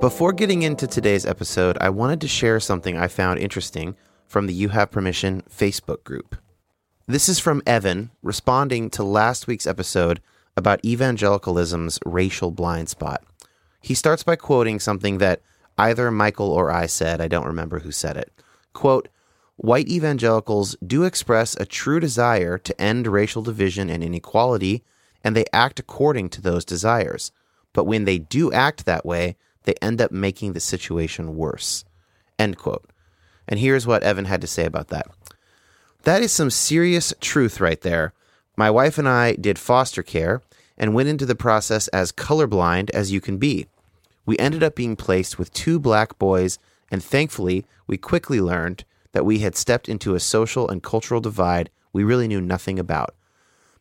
Before getting into today's episode, I wanted to share something I found interesting from the You Have Permission Facebook group. This is from Evan responding to last week's episode about evangelicalism's racial blind spot. He starts by quoting something that either Michael or I said, I don't remember who said it. Quote, White evangelicals do express a true desire to end racial division and inequality, and they act according to those desires. But when they do act that way, they end up making the situation worse. End quote. And here's what Evan had to say about that. That is some serious truth right there. My wife and I did foster care and went into the process as colorblind as you can be. We ended up being placed with two black boys, and thankfully, we quickly learned that we had stepped into a social and cultural divide we really knew nothing about.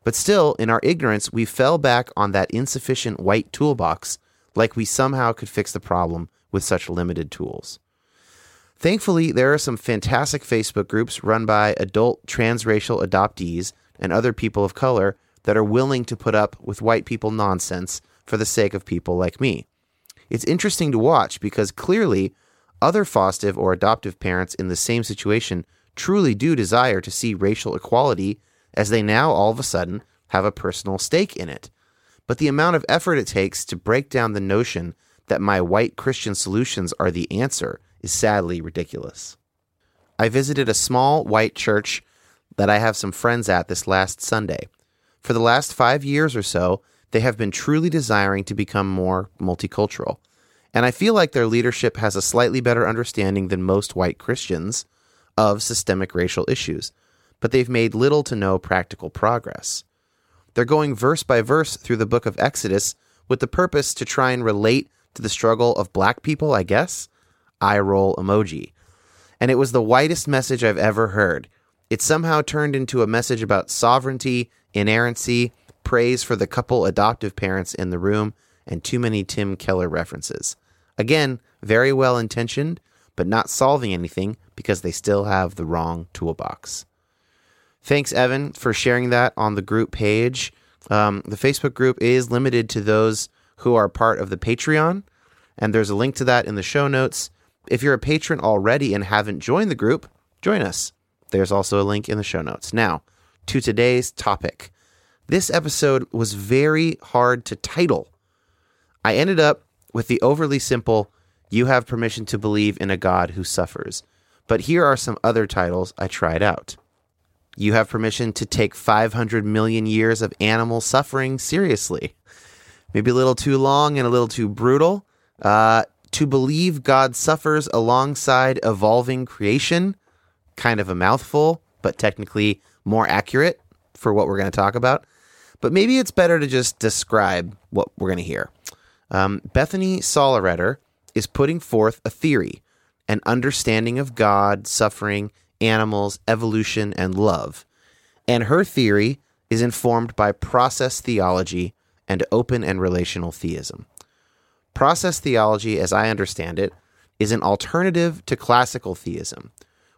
But still, in our ignorance, we fell back on that insufficient white toolbox like we somehow could fix the problem with such limited tools. Thankfully, there are some fantastic Facebook groups run by adult transracial adoptees and other people of color that are willing to put up with white people nonsense for the sake of people like me. It's interesting to watch because clearly other foster or adoptive parents in the same situation truly do desire to see racial equality as they now all of a sudden have a personal stake in it but the amount of effort it takes to break down the notion that my white Christian solutions are the answer is sadly ridiculous. I visited a small white church that I have some friends at this last Sunday. For the last five years or so, they have been truly desiring to become more multicultural. And I feel like their leadership has a slightly better understanding than most white Christians of systemic racial issues, but they've made little to no practical progress. They're going verse by verse through the book of Exodus with the purpose to try and relate to the struggle of black people, I guess. Eye roll emoji. And it was the whitest message I've ever heard. It somehow turned into a message about sovereignty, inerrancy, praise for the couple adoptive parents in the room, and too many Tim Keller references. Again, very well intentioned, but not solving anything because they still have the wrong toolbox. Thanks, Evan, for sharing that on the group page. Um, the Facebook group is limited to those who are part of the Patreon, and there's a link to that in the show notes. If you're a patron already and haven't joined the group, join us. There's also a link in the show notes. Now, to today's topic. This episode was very hard to title. I ended up with the overly simple, You have permission to believe in a God who suffers. But here are some other titles I tried out. You have permission to take 500 million years of animal suffering seriously. Maybe a little too long and a little too brutal. Uh, to believe God suffers alongside evolving creation, kind of a mouthful, but technically more accurate for what we're going to talk about. But maybe it's better to just describe what we're going to hear. Um, Bethany Sollereder is putting forth a theory, an understanding of God, suffering, animals, evolution, and love. And her theory is informed by process theology and open and relational theism. Process theology, as I understand it, is an alternative to classical theism,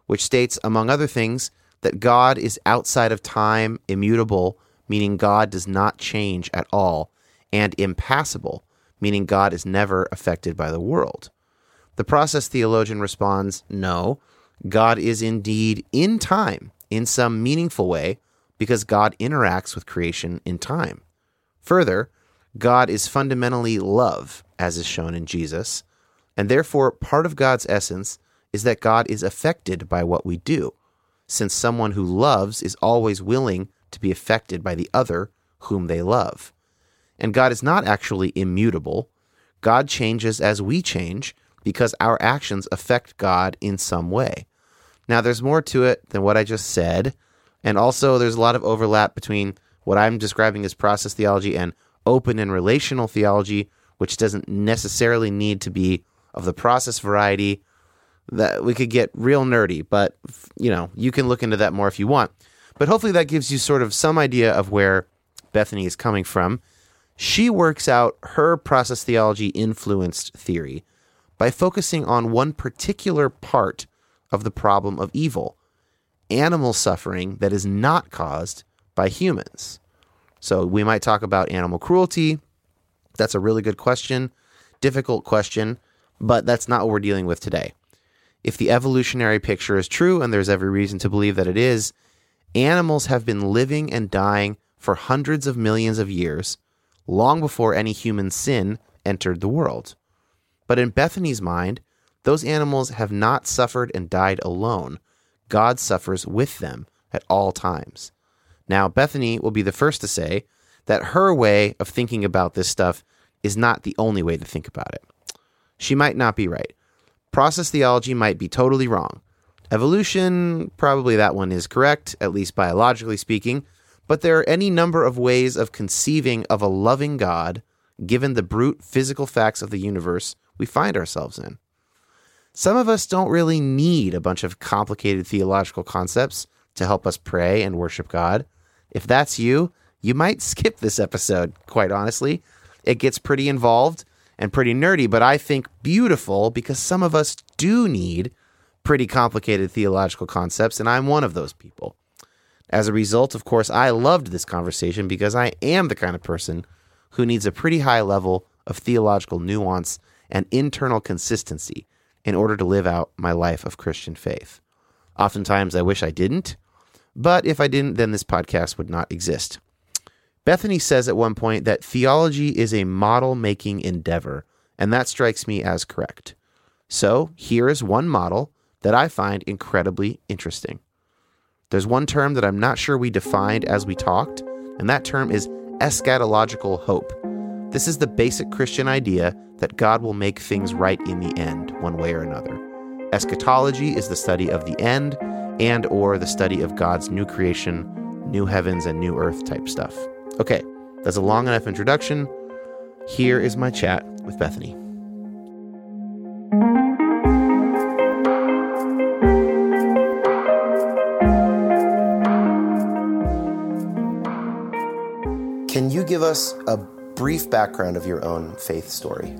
which states, among other things, that God is outside of time, immutable, meaning God does not change at all, and impassible, meaning God is never affected by the world. The process theologian responds, No, God is indeed in time in some meaningful way because God interacts with creation in time. Further, God is fundamentally love, as is shown in Jesus, and therefore part of God's essence is that God is affected by what we do since someone who loves is always willing to be affected by the other whom they love. And God is not actually immutable. God changes as we change because our actions affect God in some way. Now, there's more to it than what I just said. And also, there's a lot of overlap between what I'm describing as process theology and open and relational theology, which doesn't necessarily need to be of the process variety that we could get real nerdy, but you know, you can look into that more if you want. But hopefully that gives you sort of some idea of where Bethany is coming from. She works out her process theology influenced theory by focusing on one particular part of the problem of evil animal suffering that is not caused by humans. So we might talk about animal cruelty. That's a really good question, difficult question, but that's not what we're dealing with today if the evolutionary picture is true, and there's every reason to believe that it is, animals have been living and dying for hundreds of millions of years, long before any human sin entered the world. But in Bethany's mind, those animals have not suffered and died alone. God suffers with them at all times. Now, Bethany will be the first to say that her way of thinking about this stuff is not the only way to think about it. She might not be right. Process theology might be totally wrong. Evolution, probably that one is correct, at least biologically speaking, but there are any number of ways of conceiving of a loving God given the brute physical facts of the universe we find ourselves in. Some of us don't really need a bunch of complicated theological concepts to help us pray and worship God. If that's you, you might skip this episode, quite honestly. It gets pretty involved and pretty nerdy, but I think beautiful because some of us do need pretty complicated theological concepts, and I'm one of those people. As a result, of course, I loved this conversation because I am the kind of person who needs a pretty high level of theological nuance and internal consistency in order to live out my life of Christian faith. Oftentimes, I wish I didn't, but if I didn't, then this podcast would not exist. Bethany says at one point that theology is a model making endeavor, and that strikes me as correct. So here is one model that I find incredibly interesting. There's one term that I'm not sure we defined as we talked, and that term is eschatological hope. This is the basic Christian idea that God will make things right in the end, one way or another. Eschatology is the study of the end and or the study of God's new creation, new heavens and new earth type stuff. Okay, that's a long enough introduction. Here is my chat with Bethany. Can you give us a brief background of your own faith story?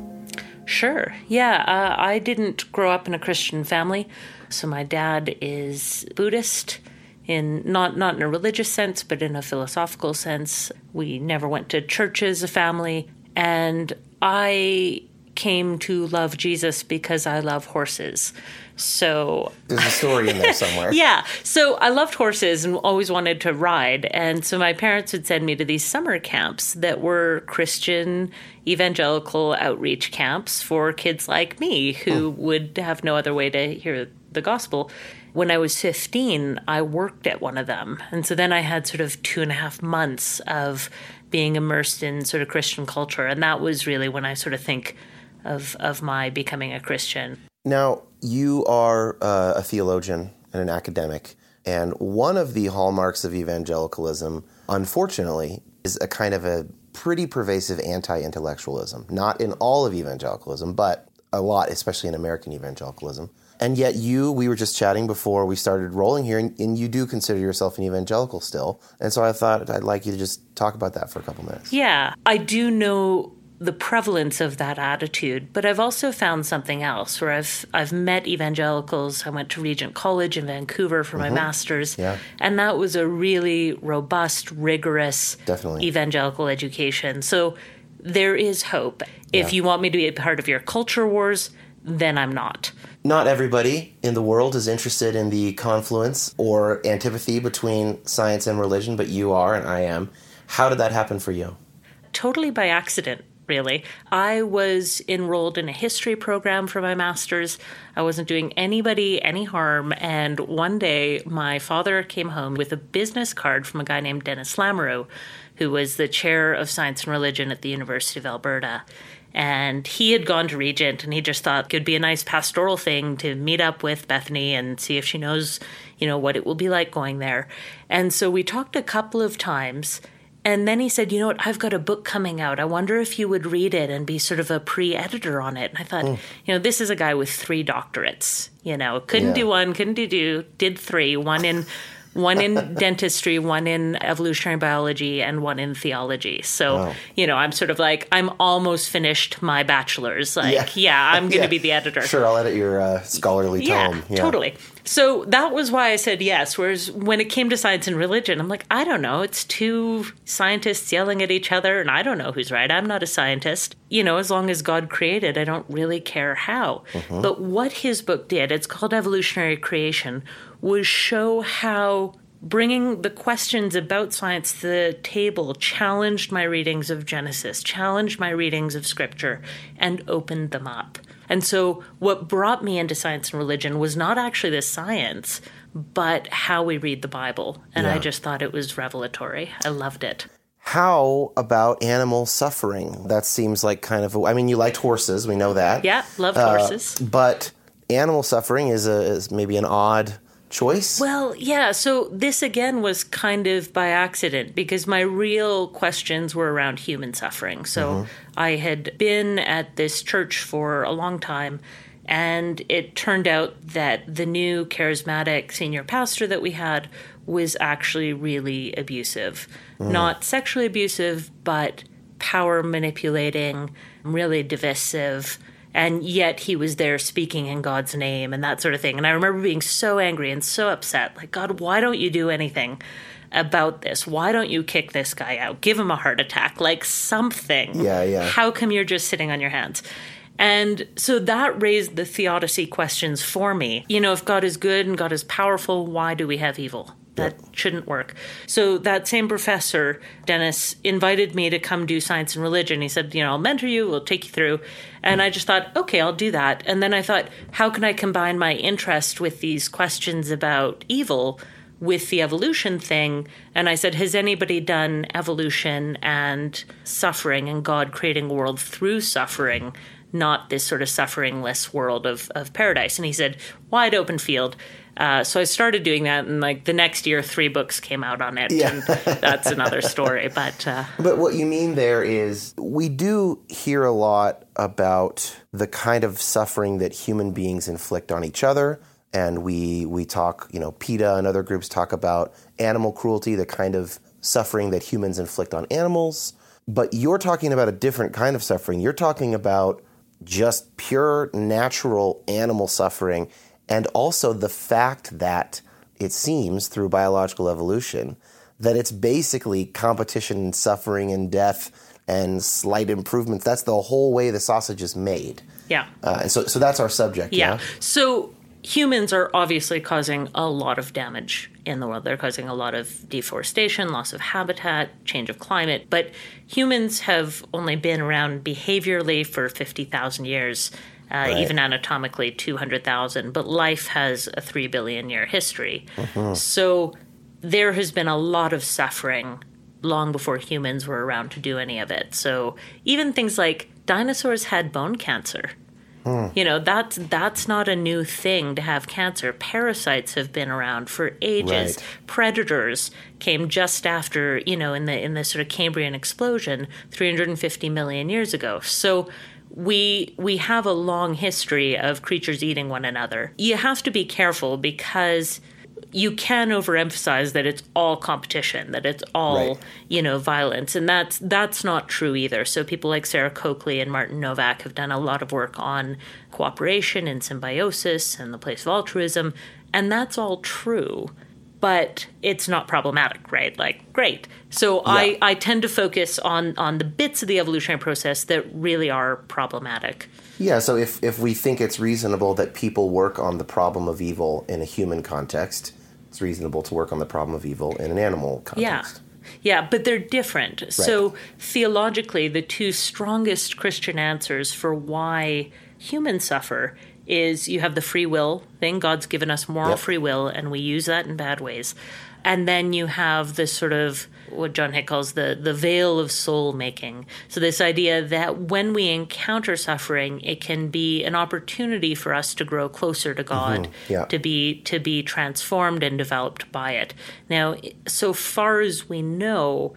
Sure. Yeah, uh, I didn't grow up in a Christian family. So my dad is Buddhist in not not in a religious sense, but in a philosophical sense. We never went to church as a family, and I came to love Jesus because I love horses. So there's a story in there somewhere. yeah. So I loved horses and always wanted to ride. And so my parents would send me to these summer camps that were Christian evangelical outreach camps for kids like me who hmm. would have no other way to hear the gospel. When I was 15, I worked at one of them. And so then I had sort of two and a half months of being immersed in sort of Christian culture. And that was really when I sort of think of, of my becoming a Christian. Now, you are uh, a theologian and an academic. And one of the hallmarks of evangelicalism, unfortunately, is a kind of a pretty pervasive anti intellectualism. Not in all of evangelicalism, but a lot, especially in American evangelicalism. And yet, you, we were just chatting before we started rolling here, and, and, you do consider yourself an evangelical still. And so I thought I'd like you to just talk about that for a couple minutes. Yeah, I do know the prevalence of that attitude, but I've also found something else where I've I've met evangelicals. I went to Regent College in Vancouver for mm-hmm. my master's, yeah. and that was a really robust, rigorous, Definitely. evangelical education. So there is hope. If yeah. you want me to be a part of your culture wars, then I'm not. Not everybody in the world is interested in the confluence or antipathy between science and religion, but you are, and I am. How did that happen for you? Totally by accident really. I was enrolled in a history program for my master's. I wasn't doing anybody any harm. And one day, my father came home with a business card from a guy named Dennis Lamoureux, who was the chair of science and religion at the University of Alberta. And he had gone to Regent and he just thought it would be a nice pastoral thing to meet up with Bethany and see if she knows, you know, what it will be like going there. And so we talked a couple of times. And then he said, You know what? I've got a book coming out. I wonder if you would read it and be sort of a pre editor on it. And I thought, mm. you know, this is a guy with three doctorates. You know, couldn't yeah. do one, couldn't do two, did three, one in one in dentistry, one in evolutionary biology, and one in theology. So, wow. you know, I'm sort of like, I'm almost finished my bachelor's. Like, yeah, yeah I'm going to yeah. be the editor. Sure, I'll edit your uh, scholarly tome. Yeah, totally. So that was why I said yes. Whereas when it came to science and religion, I'm like, I don't know. It's two scientists yelling at each other, and I don't know who's right. I'm not a scientist. You know, as long as God created, I don't really care how. Mm-hmm. But what his book did, it's called Evolutionary Creation, was show how bringing the questions about science to the table challenged my readings of Genesis, challenged my readings of scripture, and opened them up. And so, what brought me into science and religion was not actually the science, but how we read the Bible. And yeah. I just thought it was revelatory. I loved it. How about animal suffering? That seems like kind of, a, I mean, you liked horses, we know that. Yeah, loved uh, horses. But animal suffering is, a, is maybe an odd choice? Well, yeah. So this again was kind of by accident because my real questions were around human suffering. So mm-hmm. I had been at this church for a long time. And it turned out that the new charismatic senior pastor that we had was actually really abusive. Mm. Not sexually abusive, but power manipulating, really divisive and yet he was there speaking in God's name and that sort of thing. And I remember being so angry and so upset like, God, why don't you do anything? About this, why don't you kick this guy out? Give him a heart attack, like something. Yeah, yeah. How come you're just sitting on your hands? And so that raised the theodicy questions for me. You know, if God is good and God is powerful, why do we have evil? That yep. shouldn't work. So that same professor, Dennis, invited me to come do science and religion. He said, you know, I'll mentor you, we'll take you through. And I just thought, okay, I'll do that. And then I thought, how can I combine my interest with these questions about evil with the evolution thing? And I said, has anybody done evolution and suffering and God creating a world through suffering? Not this sort of sufferingless world of, of paradise. And he said, wide open field. Uh, so I started doing that, and like the next year, three books came out on it. Yeah. and that's another story. But uh, but what you mean there is we do hear a lot about the kind of suffering that human beings inflict on each other. And we we talk, you know, PETA and other groups talk about animal cruelty, the kind of suffering that humans inflict on animals. But you're talking about a different kind of suffering. You're talking about just pure natural animal suffering and also the fact that it seems through biological evolution that it's basically competition and suffering and death and slight improvements. That's the whole way the sausage is made. Yeah. Uh, and so, so that's our subject. Yeah. Yeah. So humans are obviously causing a lot of damage in the world. They're causing a lot of deforestation, loss of habitat, change of climate. But humans have only been around behaviorally for 50,000 years. Uh, Right. Even anatomically, 200,000, but life has a 3 billion year history. So there has been a lot of suffering long before humans were around to do any of it. So even things like dinosaurs had bone cancer. You know, that's that's not a new thing to have cancer. Parasites have been around for ages. Right. Predators came just after, you know, in the in the sort of Cambrian explosion 350 million years ago. So we we have a long history of creatures eating one another. You have to be careful because you can overemphasize that it's all competition, that it's all Right. you know violence, and that's that's not true either. So people like Sarah Coakley and Martin Nowak have done a lot of work on cooperation and symbiosis and the place of altruism, and that's all true. But it's not problematic, right? Like, great. So I, I tend to focus on on the bits of the evolutionary process that really are problematic. Yeah, so if, if we think it's reasonable that people work on the problem of evil in a human context, it's reasonable to work on the problem of evil in an animal Yeah. context. Yeah, but they're different. So theologically, the two strongest Christian answers for why humans suffer is you have the free will thing. God's given us moral Yep. free will, and we use that in bad ways. And then you have this sort of what John Hick calls the the vale of soul making. So this idea that when we encounter suffering, it can be an opportunity for us to grow closer to God, mm-hmm. Yeah. to be to be transformed and developed by it. Now, so far as we know,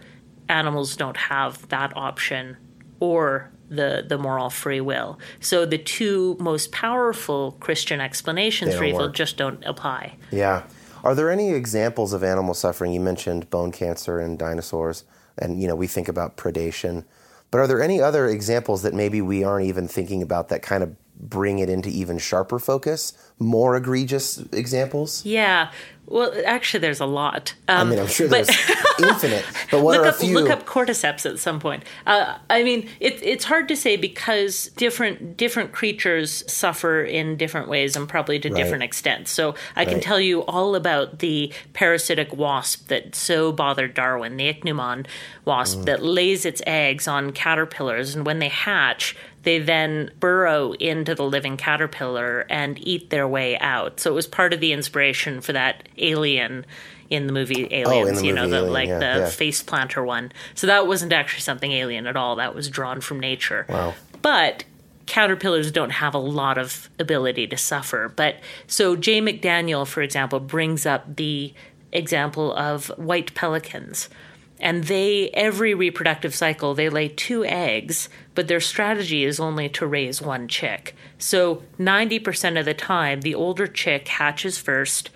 animals don't have that option or the the moral free will. So the two most powerful Christian explanations for evil work. just don't apply. Yeah. Are there any examples of animal suffering? You mentioned bone cancer and dinosaurs, and you know we think about predation. But are there any other examples that maybe we aren't even thinking about that kind of bring it into even sharper focus, more egregious examples? Yeah. Well, actually, there's a lot. Um, I mean, I'm sure but- there's infinite. But what look are up a few? look up cordyceps at some point. Uh, I mean, it, it's hard to say because different different creatures suffer in different ways and probably to Right. different extents. So I can tell you all about the parasitic wasp that so bothered Darwin, the ichneumon wasp Mm. that lays its eggs on caterpillars, and when they hatch. They then burrow into the living caterpillar and eat their way out. So it was part of the inspiration for that alien in the movie Aliens. the you know, the Alien, like yeah, the yeah. face planter one. So that wasn't actually something alien at all. That was drawn from nature. Wow. But caterpillars don't have a lot of ability to suffer. But so Jay McDaniel, for example, brings up the example of white pelicans. And they, every reproductive cycle, they lay two eggs, but their strategy is only to raise one chick. So 90% of the time, the older chick hatches first,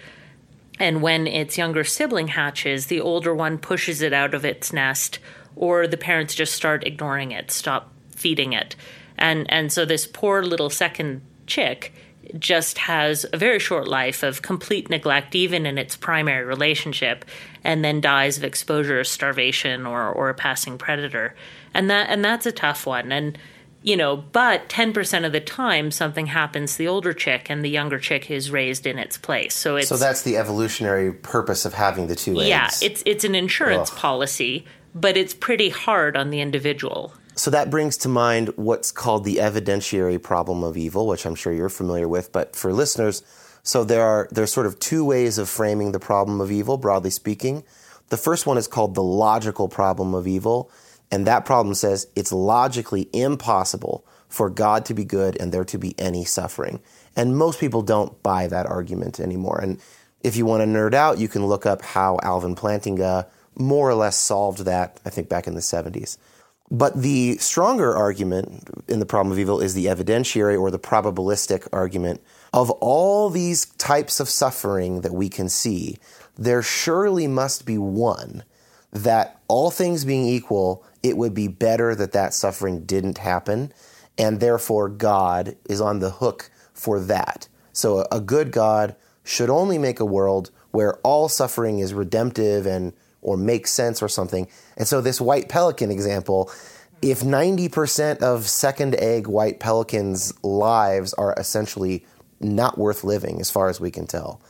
and when its younger sibling hatches, the older one pushes it out of its nest, or the parents just start ignoring it, stop feeding it. And and so this poor little second chick just has a very short life of complete neglect even in its primary relationship and then dies of exposure starvation or or a passing predator. And that and that's a tough one. And you know, but 10% of the time something happens to the older chick and the younger chick is raised in its place. So it's so that's the evolutionary purpose of having the two eggs. yeah, it's it's an insurance Ugh. policy, but it's pretty hard on the individual. So that brings to mind what's called the evidentiary problem of evil, which I'm sure you're familiar with. But for listeners, so there are there's sort of two ways of framing the problem of evil, broadly speaking. The first one is called the logical problem of evil, and that problem says it's logically impossible for God to be good and there to be any suffering. And most people don't buy that argument anymore. And if you want to nerd out, you can look up how Alvin Plantinga more or less solved that, I think back in the 70s. But the stronger argument in the problem of evil is the evidentiary or the probabilistic argument. Of all these types of suffering that we can see, there surely must be one that, all things being equal, it would be better that that suffering didn't happen, and therefore God is on the hook for that. So a, good God should only make a world where all suffering is redemptive and or make sense or something. And so this white pelican example if 90% of second egg white pelicans' lives are essentially not worth living, as far as we can tell,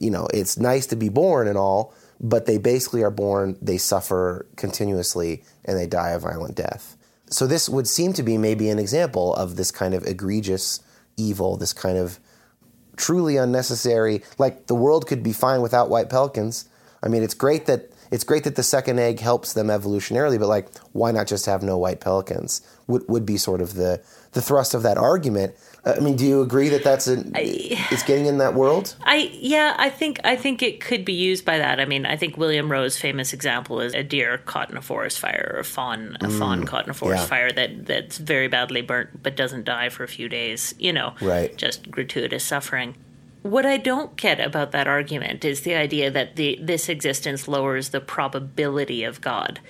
you know, it's nice to be born and all, but they basically are born, they suffer continuously, and they die a violent death. So, this would seem to be maybe an example of this kind of egregious evil, this kind of truly unnecessary. Like the world could be fine without white pelicans. I mean, it's great that it's great that the second egg helps them evolutionarily, but like, why not just have no white pelicans? Would would be sort of the the thrust of that argument. I mean, do you agree that that's a, it's getting in that world? I yeah, I think I think it could be used by that. I mean, I think William Rowe's famous example is a deer caught in a forest fire, or a fawn a mm, fawn caught in a forest yeah. fire that that's very badly burnt but doesn't die for a few days. You know, right? Just gratuitous suffering. What I don't get about that argument is the idea that the this existence lowers the probability of God.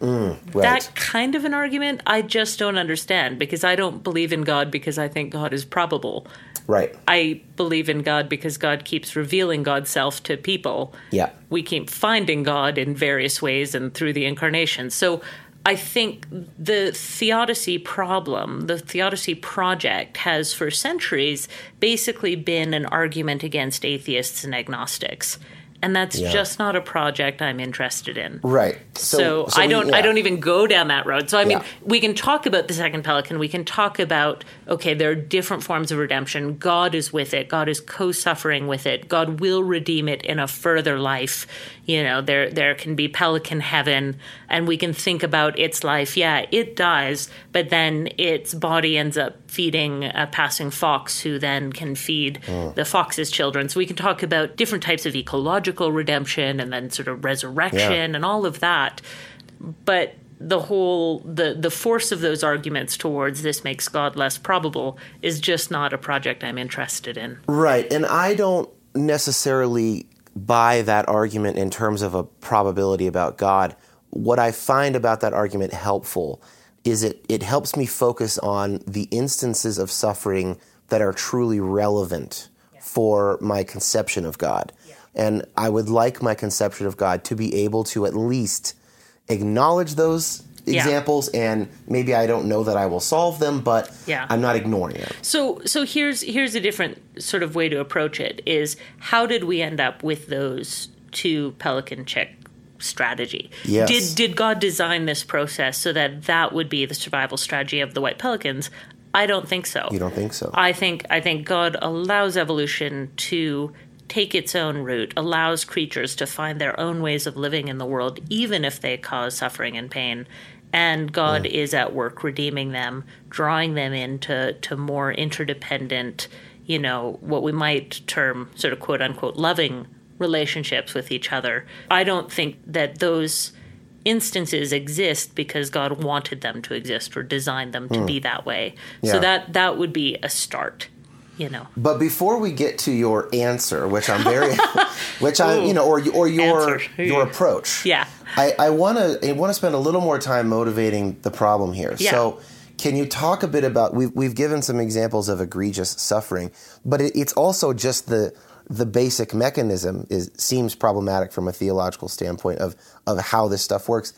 Mm, right. That kind of an argument I just don't understand because I don't believe in God because I think God is probable. Right. I believe in God because God keeps revealing God's self to people. Yeah. We keep finding God in various ways and through the incarnation. So I think the theodicy problem, the theodicy project, has for centuries basically been an argument against atheists and agnostics and that's yeah. just not a project I'm interested in. Right. So, so, so I don't we, yeah. I don't even go down that road. So I mean, yeah. we can talk about the second pelican. We can talk about okay, there are different forms of redemption. God is with it. God is co-suffering with it. God will redeem it in a further life. You know, there there can be pelican heaven, and we can think about its life. Yeah, it dies, but then its body ends up feeding a passing fox, who then can feed mm. the fox's children. So we can talk about different types of ecological redemption, and then sort of resurrection, yeah. and all of that. But the whole the the force of those arguments towards this makes God less probable is just not a project I'm interested in. Right, and I don't necessarily buy that argument in terms of a probability about God. What I find about that argument helpful is it, it helps me focus on the instances of suffering that are truly relevant yeah. for my conception of God. Yeah. And I would like my conception of God to be able to at least acknowledge those examples yeah. and maybe I don't know that I will solve them, but yeah. I'm not ignoring it. So so here's here's a different sort of way to approach it is how did we end up with those two pelican chick strategy? Yes. Did did God design this process so that that would be the survival strategy of the white pelicans? I don't think so. You don't think so? I think I think God allows evolution to take its own route, allows creatures to find their own ways of living in the world, even if they cause suffering and pain and God is at work redeeming them, drawing them into to more interdependent, you know, what we might term sort of quote unquote loving relationships with each other. I don't think that those instances exist because God wanted them to exist or designed them to mm. be that way. Yeah. So that that would be a start you know. But before we get to your answer, which I'm very, which I, you know, or or your your approach, yeah, I want to I want to spend a little more time motivating the problem here. Yeah. So. Can you talk a bit about we've we've given some examples of egregious suffering, but it, it's also just the the basic mechanism is seems problematic from a theological standpoint of of how this stuff works.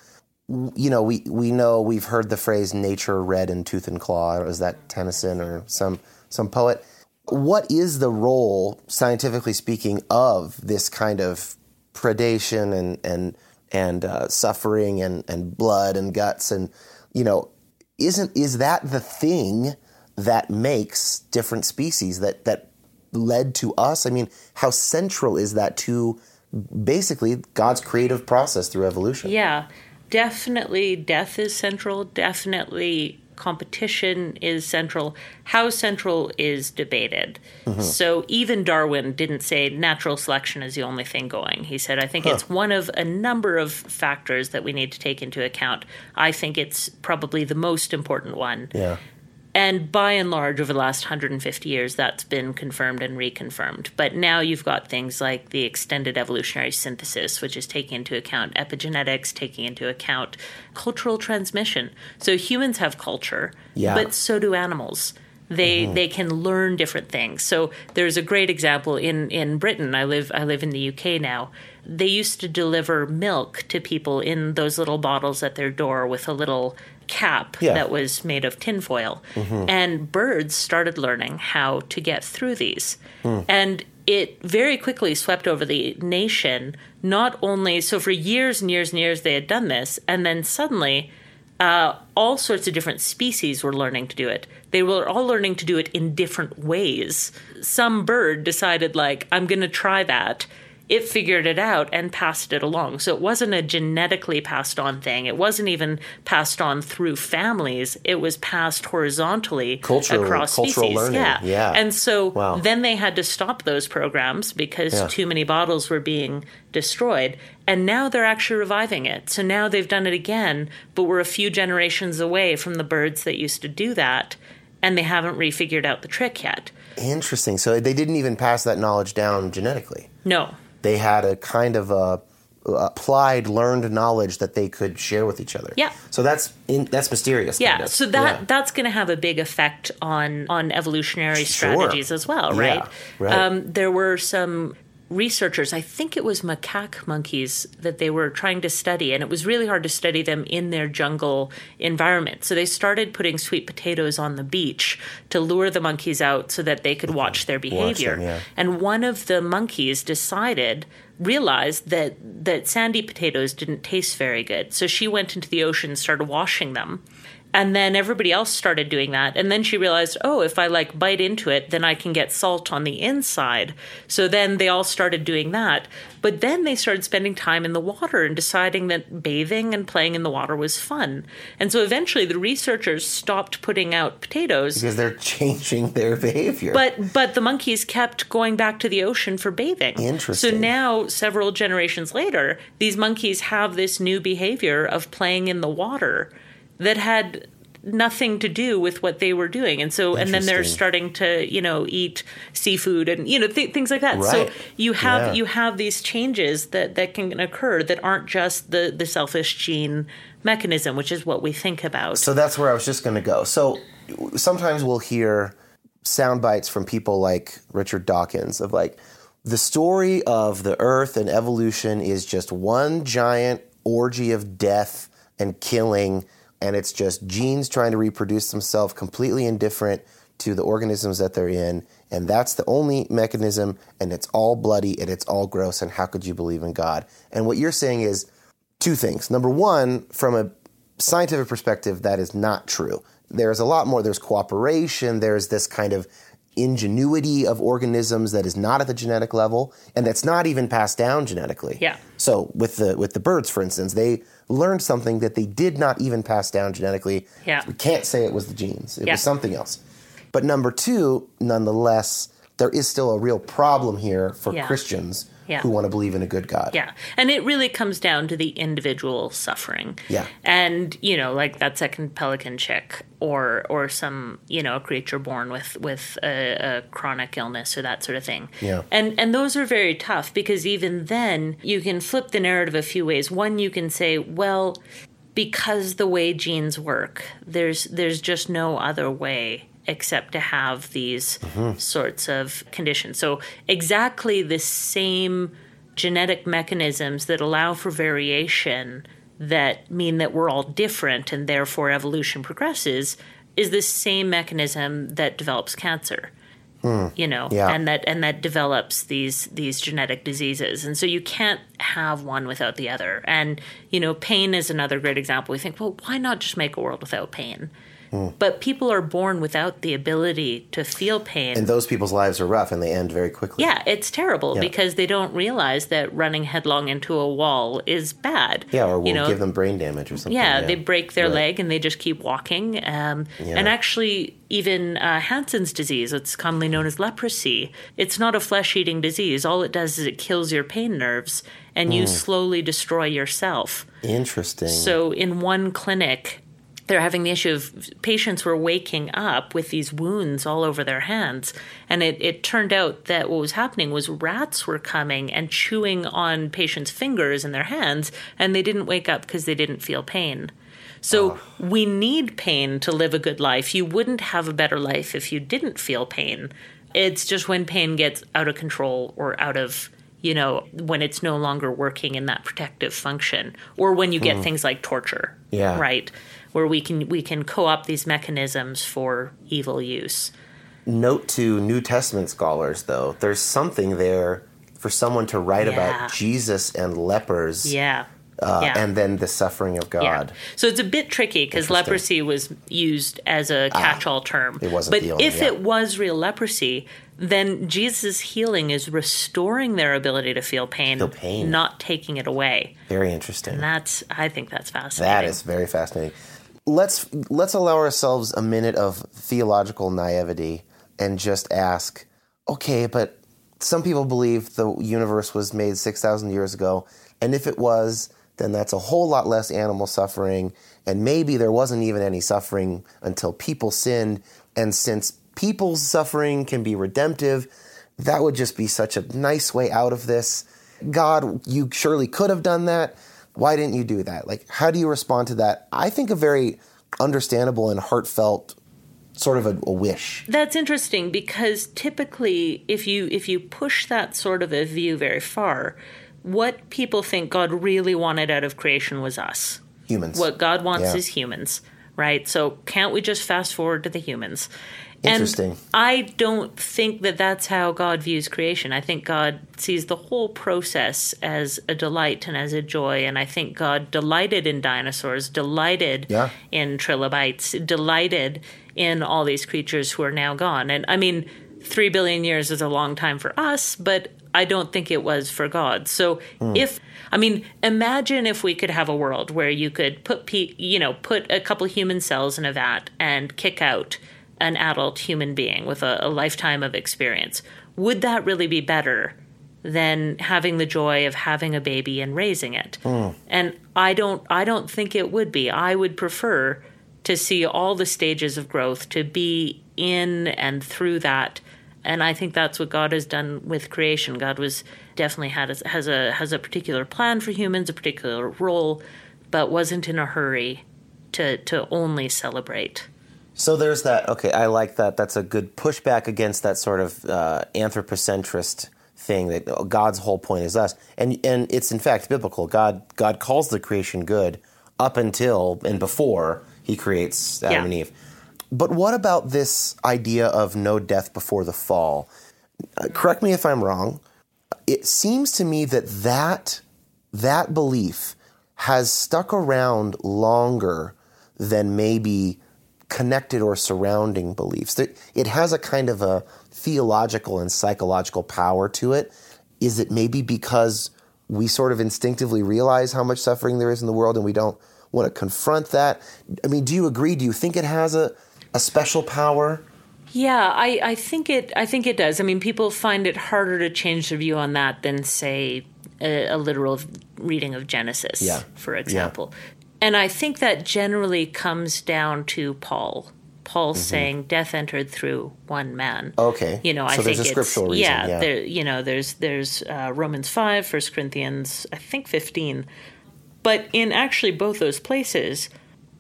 You know, we we know we've heard the phrase "nature red in tooth and claw." Is that Tennyson or some some poet? What is the role, scientifically speaking, of this kind of predation and and and uh, suffering and and blood and guts and you know isn't is that the thing that makes different species that that led to us? I mean, how central is that to basically God's creative process through evolution? Yeah, definitely. Death is central. Definitely competition is central. How central is debated. Mm-hmm. So even Darwin didn't say natural selection is the only thing going. He said, I think huh. it's one of a number of factors that we need to take into account. I think it's probably the most important one. Yeah. And by and large, over the last 150 years, that's been confirmed and reconfirmed. But now you've got things like the extended evolutionary synthesis, which is taking into account epigenetics, taking into account cultural transmission. So humans have culture, yeah. but so do animals. They mm-hmm. they can learn different things. So there's a great example in in Britain. I live I live in the UK now. They used to deliver milk to people in those little bottles at their door with a little cap Yeah. that was made of tinfoil. And birds started learning how to get through these. And it very quickly swept over the nation. Not only, so for years and years and years they had done this, and then suddenly uh, all sorts of different species were learning to do it. They were all learning to do it in different ways. Some bird decided, like, I'm going to try that. It figured it out and passed it along. So it wasn't a genetically passed on thing. It wasn't even passed on through families. It was passed horizontally Cultural- across cultural species. learning. Yeah. Yeah. And so Wow. then they had to stop those programs because Yeah. too many bottles were being destroyed. And now they're actually reviving it. So now they've done it again, but we're a few generations away from the birds that used to do that, and they haven't refigured out the trick yet. Interesting. So they didn't even pass that knowledge down genetically. No. They had a kind of a applied, learned knowledge that they could share with each other. Yeah. So that's in, that's mysterious. Yeah, kind of. so that Yeah. that's going to have a big effect on on evolutionary Sure. strategies as well, Yeah, right? right. Um, there were some researchers, I think it was macaque monkeys that they were trying to study, and it was really hard to study them in their jungle environment. So they started putting sweet potatoes on the beach to lure the monkeys out so that they could watch their behavior. them, yeah. And one of the monkeys decided realized that that sandy potatoes didn't taste very good. So she went into the ocean and started washing them. And then everybody else started doing that. And then she realized, oh, if I like bite into it, then I can get salt on the inside. So then they all started doing that. But then they started spending time in the water and deciding that bathing and playing in the water was fun. And so eventually the researchers stopped putting out potatoes because they're changing their behavior. but but the monkeys kept going back to the ocean for bathing. Interesting. So now, several generations later, these monkeys have this new behavior of playing in the water that had nothing to do with what they were doing. And so and then they're starting to you know eat seafood and you know th- things like that. So you have Yeah. you have these changes that that can occur that aren't just the the selfish gene mechanism which is what we think about. So that's where I was just going to go. So sometimes we'll hear sound bites from people like Richard Dawkins of like the story of the earth and evolution is just one giant orgy of death and killing and it's just genes trying to reproduce themselves completely indifferent to the organisms that they're in and that's the only mechanism and it's all bloody and it's all gross and how could you believe in God? And what you're saying is two things. Number one, from a scientific perspective, that is not true. There's a lot more. There's cooperation. There's this kind of ingenuity of organisms that is not at the genetic level, and that's not even passed down genetically. Yeah. So with the with the birds, for instance, they learned something that they did not even pass down genetically. Yeah. We can't say it was the genes. It Yeah. was something else. But number two, nonetheless, there is still a real problem here for Yeah. Christians Yeah. who want to believe in a good God. Yeah. And it really comes down to the individual suffering. Yeah. And, you know, like that second pelican chick or or some, you know, a creature born with with a, a chronic illness or that sort of thing. Yeah. And and those are very tough because even then you can flip the narrative a few ways. One you can say, well, because the way genes work, there's there's just no other way except to have these mm-hmm. sorts of conditions. So exactly the same genetic mechanisms that allow for variation that mean that we're all different and therefore evolution progresses is the same mechanism that develops cancer hmm. you know Yeah. and that and that develops these these genetic diseases. And so you can't have one without the other. And you know pain is another great example. We think well why not just make a world without pain but people are born without the ability to feel pain And those people's lives are rough and they end very quickly. yeah it's terrible because they don't realize that running headlong into a wall is bad Yeah, or we'll you know give them brain damage or something. yeah, they break their Right. leg and they just keep walking. Um, Yeah. And actually, even uh, Hansen's disease, it's commonly known as leprosy, it's not a flesh eating disease. All it does is it kills your pain nerves and Hmm. you slowly destroy yourself. Interesting. So, in one clinic, they're having the issue of patients were waking up with these wounds all over their hands. And it, it turned out that what was happening was rats were coming and chewing on patients' fingers and their hands, and they didn't wake up because they didn't feel pain. So ah. we need pain to live a good life. You wouldn't have a better life if you didn't feel pain. It's just when pain gets out of control or out of, you know, when it's no longer working in that protective function, or when you get hmm. things like torture. Yeah. Right. Where we can we can co-opt these mechanisms for evil use. Note to New Testament scholars, though, there's something there for someone to write Yeah. about Jesus and lepers, Yeah. uh, yeah. and then the suffering of God. So it's a bit tricky because leprosy was used as a catch-all term. It wasn't but the only- if yeah. it was real leprosy, then Jesus' healing is restoring their ability to feel pain, Feel pain. not taking it away. Very interesting. And that's I think that's fascinating. That is very fascinating. Let's let's allow ourselves a minute of theological naivety and just ask, okay, but some people believe the universe was made 6,000 years ago, and if it was, then that's a whole lot less animal suffering, and maybe there wasn't even any suffering until people sinned, and since people's suffering can be redemptive, that would just be such a nice way out of this. God, you surely could have done that. Why didn't you do that? Like, how do you respond to that? I think a very understandable and heartfelt sort of a, a wish. That's interesting because typically if you if you push that sort of a view very far, what people think God really wanted out of creation was us. Humans. What God wants Yeah. is humans, right? So can't we just fast forward to the humans? Interesting. And I don't think that that's how God views creation. I think God sees the whole process as a delight and as a joy. And I think God delighted in dinosaurs, delighted Yeah. in trilobites, delighted in all these creatures who are now gone. And I mean, three billion years is a long time for us, but I don't think it was for God. So hmm. if I mean, imagine if we could have a world where you could put pe- you know put a couple human cells in a vat and kick out an adult human being with a, a lifetime of experience. Would that really be better than having the joy of having a baby and raising it? Hmm. And I don't I don't think it would be. I would prefer to see all the stages of growth to be in and through that and I think that's what God has done with creation. God was definitely had a, has a has a particular plan for humans, a particular role, but wasn't in a hurry to to only celebrate. So there's that. Okay, I like that. That's a good pushback against that sort of uh, anthropocentrist thing that oh, God's whole point is us, and and it's in fact biblical. God God calls the creation good up until and before He creates Adam Yeah. and Eve. But what about this idea of no death before the fall? Uh, correct me if I'm wrong. It seems to me that that that belief has stuck around longer than maybe connected or surrounding beliefs. It has a kind of a theological and psychological power to it. Is it maybe because we sort of instinctively realize how much suffering there is in the world and we don't want to confront that? I mean, do you agree? Do you think it has a, a special power? Yeah, I, I think it. I think it does. I mean, people find it harder to change their view on that than say a, a literal reading of Genesis, Yeah. for example. And I think that generally comes down to Paul. Paul saying, "Death entered through one man." Mm-hmm. Okay. You know, I So think there's a it's reason, yeah, yeah. There, you know, there's there's uh, Romans five, First Corinthians, I think fifteen, but in actually both those places,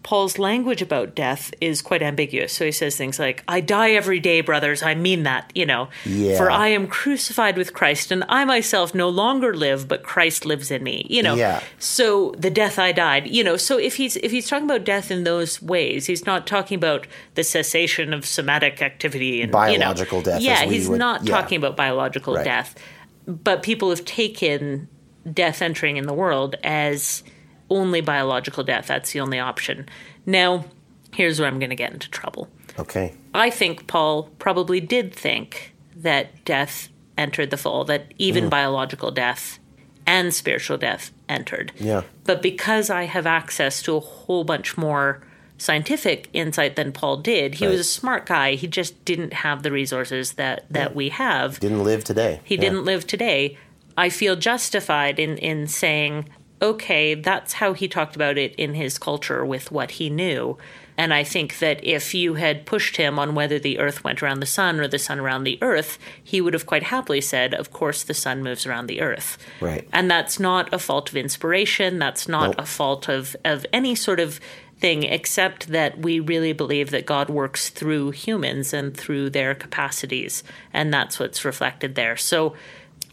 Paul's language about death is quite ambiguous. So he says things like, I die every day, brothers. I mean that, you know. Yeah. For I am crucified with Christ, and I myself no longer live, but Christ lives in me. You know. Yeah. So the death I died, you know. So if he's if he's talking about death in those ways, he's not talking about the cessation of somatic activity and Biological you know, death, Yeah, as we he's would- not yeah. talking about biological Right. death. But people have taken death entering in the world as only biological death. That's the only option. Now, here's where I'm going to get into trouble. Okay. I think Paul probably did think that death entered the fall, that even Mm. biological death and spiritual death entered. Yeah. But because I have access to a whole bunch more scientific insight than Paul did, he Right. was a smart guy. He just didn't have the resources that, that we have. Didn't live today. He didn't live today. I feel justified in, in saying, okay, that's how he talked about it in his culture with what he knew. And I think that if you had pushed him on whether the earth went around the sun or the sun around the earth, he would have quite happily said, Of course, the sun moves around the earth. Right. And that's not a fault of inspiration. That's not Nope. a fault of, of any sort of thing, except that we really believe that God works through humans and through their capacities. And that's what's reflected there. So,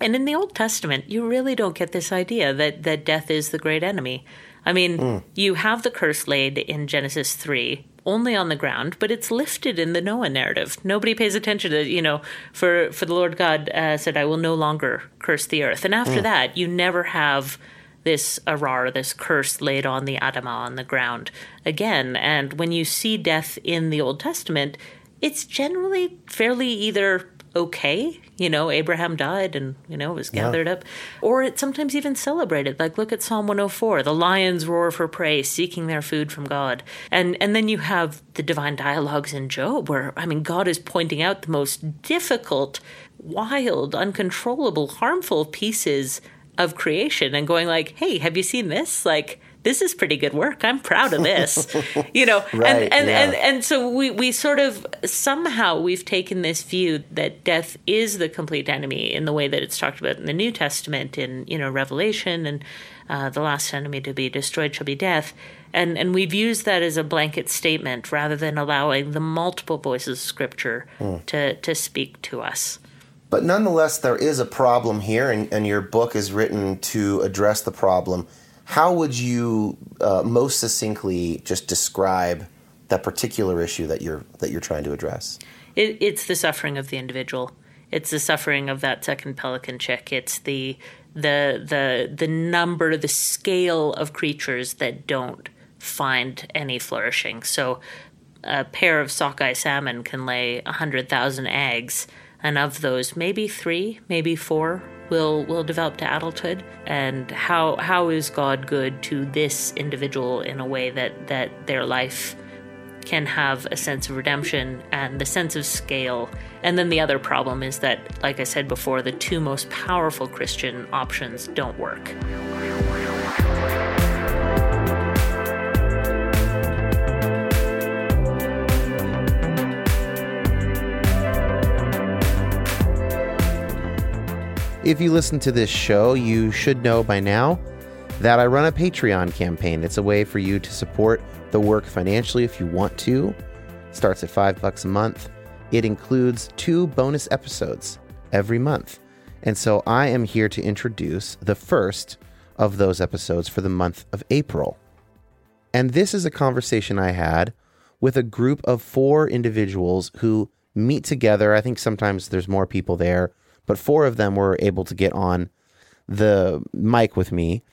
and in the Old Testament, you really don't get this idea that, that death is the great enemy. I mean, mm. you have the curse laid in Genesis 3 only on the ground, but it's lifted in the Noah narrative. Nobody pays attention to, you know, for, for the Lord God uh, said, I will no longer curse the earth. And after mm. that, you never have this arar, this curse laid on the Adamah, on the ground again. And when you see death in the Old Testament, it's generally fairly either okay. You know, Abraham died and, you know, was gathered yeah. up. Or it's sometimes even celebrated. Like look at Psalm 104. The lions roar for prey, seeking their food from God. And and then you have the divine dialogues in Job where I mean God is pointing out the most difficult, wild, uncontrollable, harmful pieces of creation and going like, "Hey, have you seen this?" Like this is pretty good work. I'm proud of this. you know, right, and and, yeah. and and so we we sort of somehow we've taken this view that death is the complete enemy in the way that it's talked about in the New Testament in you know Revelation and uh, the last enemy to be destroyed shall be death. And and we've used that as a blanket statement rather than allowing the multiple voices of Scripture mm. to to speak to us. But nonetheless, there is a problem here, and, and your book is written to address the problem how would you uh, most succinctly just describe that particular issue that you're that you're trying to address? It, it's the suffering of the individual. It's the suffering of that second pelican chick. It's the the the the number, the scale of creatures that don't find any flourishing. So, a pair of sockeye salmon can lay hundred thousand eggs, and of those, maybe three, maybe four will will develop to adulthood and how how is God good to this individual in a way that that their life can have a sense of redemption and the sense of scale. And then the other problem is that, like I said before, the two most powerful Christian options don't work. If you listen to this show, you should know by now that I run a Patreon campaign. It's a way for you to support the work financially if you want to. It starts at five bucks a month. It includes two bonus episodes every month. And so I am here to introduce the first of those episodes for the month of April. And this is a conversation I had with a group of four individuals who meet together. I think sometimes there's more people there but four of them were able to get on the mic with me.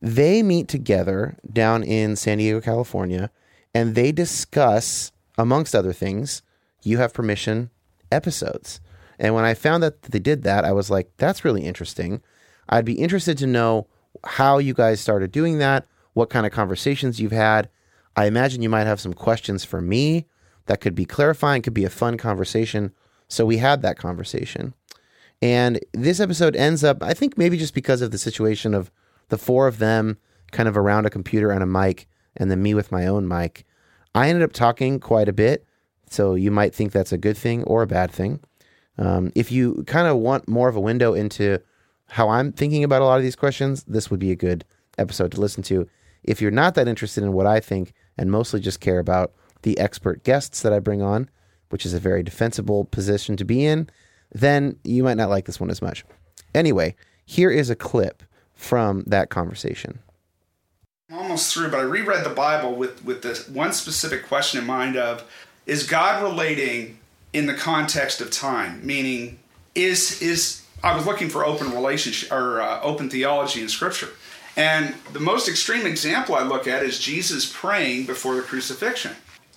They meet together down in San Diego, California, and they discuss, amongst other things, You Have Permission episodes. And when I found that they did that, I was like, that's really interesting. I'd be interested to know how you guys started doing that, what kind of conversations you've had. I imagine you might have some questions for me that could be clarifying, could be a fun conversation. So we had that conversation. And this episode ends up, I think maybe just because of the situation of the four of them kind of around a computer and a mic, and then me with my own mic. I ended up talking quite a bit. So you might think that's a good thing or a bad thing. Um, if you kind of want more of a window into how I'm thinking about a lot of these questions, this would be a good episode to listen to. If you're not that interested in what I think and mostly just care about the expert guests that I bring on, which is a very defensible position to be in, then you might not like this one as much. Anyway, here is a clip from that conversation. I'm almost through, but I reread the Bible with, with this one specific question in mind of is God relating in the context of time? Meaning, is is I was looking for open relationship or uh, open theology in Scripture, and the most extreme example I look at is Jesus praying before the crucifixion.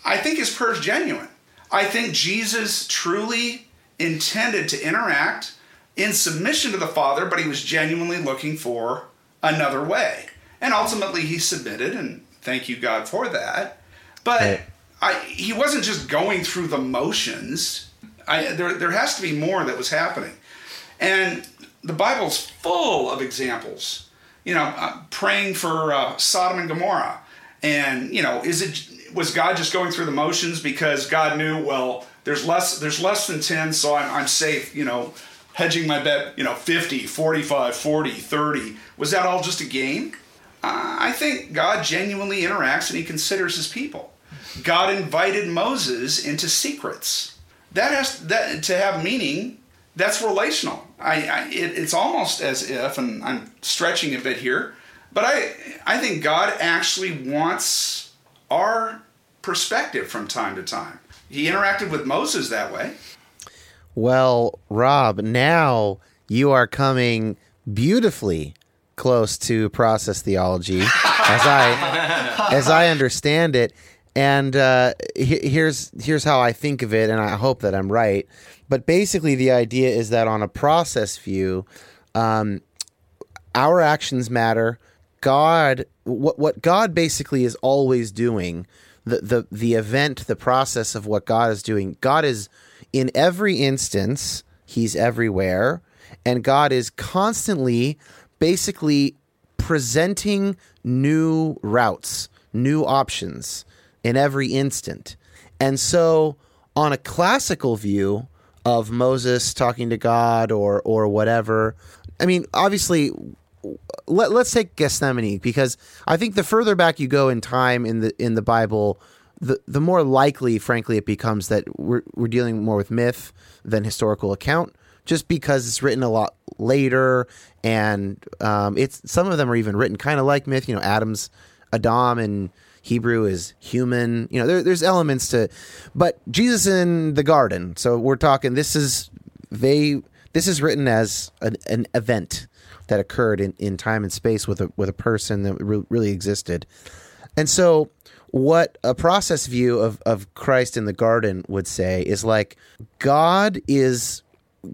I think his prayer is genuine. I think Jesus truly intended to interact in submission to the Father, but he was genuinely looking for another way. And ultimately, he submitted, and thank you, God, for that. But I, he wasn't just going through the motions. I, there, there has to be more that was happening. And the Bible's full of examples. You know, uh, praying for uh, Sodom and Gomorrah. And, you know, is it was God just going through the motions because God knew, well, there's less there's less than 10 so I'm, I'm safe you know hedging my bet you know 50 45 40 30 was that all just a game? Uh, i think god genuinely interacts and he considers his people. God invited moses into secrets. That has that to have meaning that's relational. I, I it, it's almost as if and i'm stretching a bit here But I I think God actually wants our perspective from time to time. He interacted with Moses that way. Well, Rob, now you are coming beautifully close to process theology, as I as I understand it. And uh, he- here's here's how I think of it, and I hope that I'm right. But basically, the idea is that on a process view, um, our actions matter. God, what what God basically is always doing, the the the event, the process of what God is doing. God is in every instance, He's everywhere, and God is constantly, basically, presenting new routes, new options in every instant. And so, on a classical view of Moses talking to God or or whatever, I mean, obviously, let, let's take Gethsemane because I think the further back you go in time in the in the Bible, the the more likely, frankly, it becomes that we're we're dealing more with myth than historical account. Just because it's written a lot later, and um, it's some of them are even written kind of like myth. You know, Adam's Adam and Hebrew is human. You know, there, there's elements to, but Jesus in the garden. So we're talking. This is they. This is written as an, an event that occurred in, in time and space with a with a person that re- really existed. And so, what a process view of of Christ in the garden would say is like God is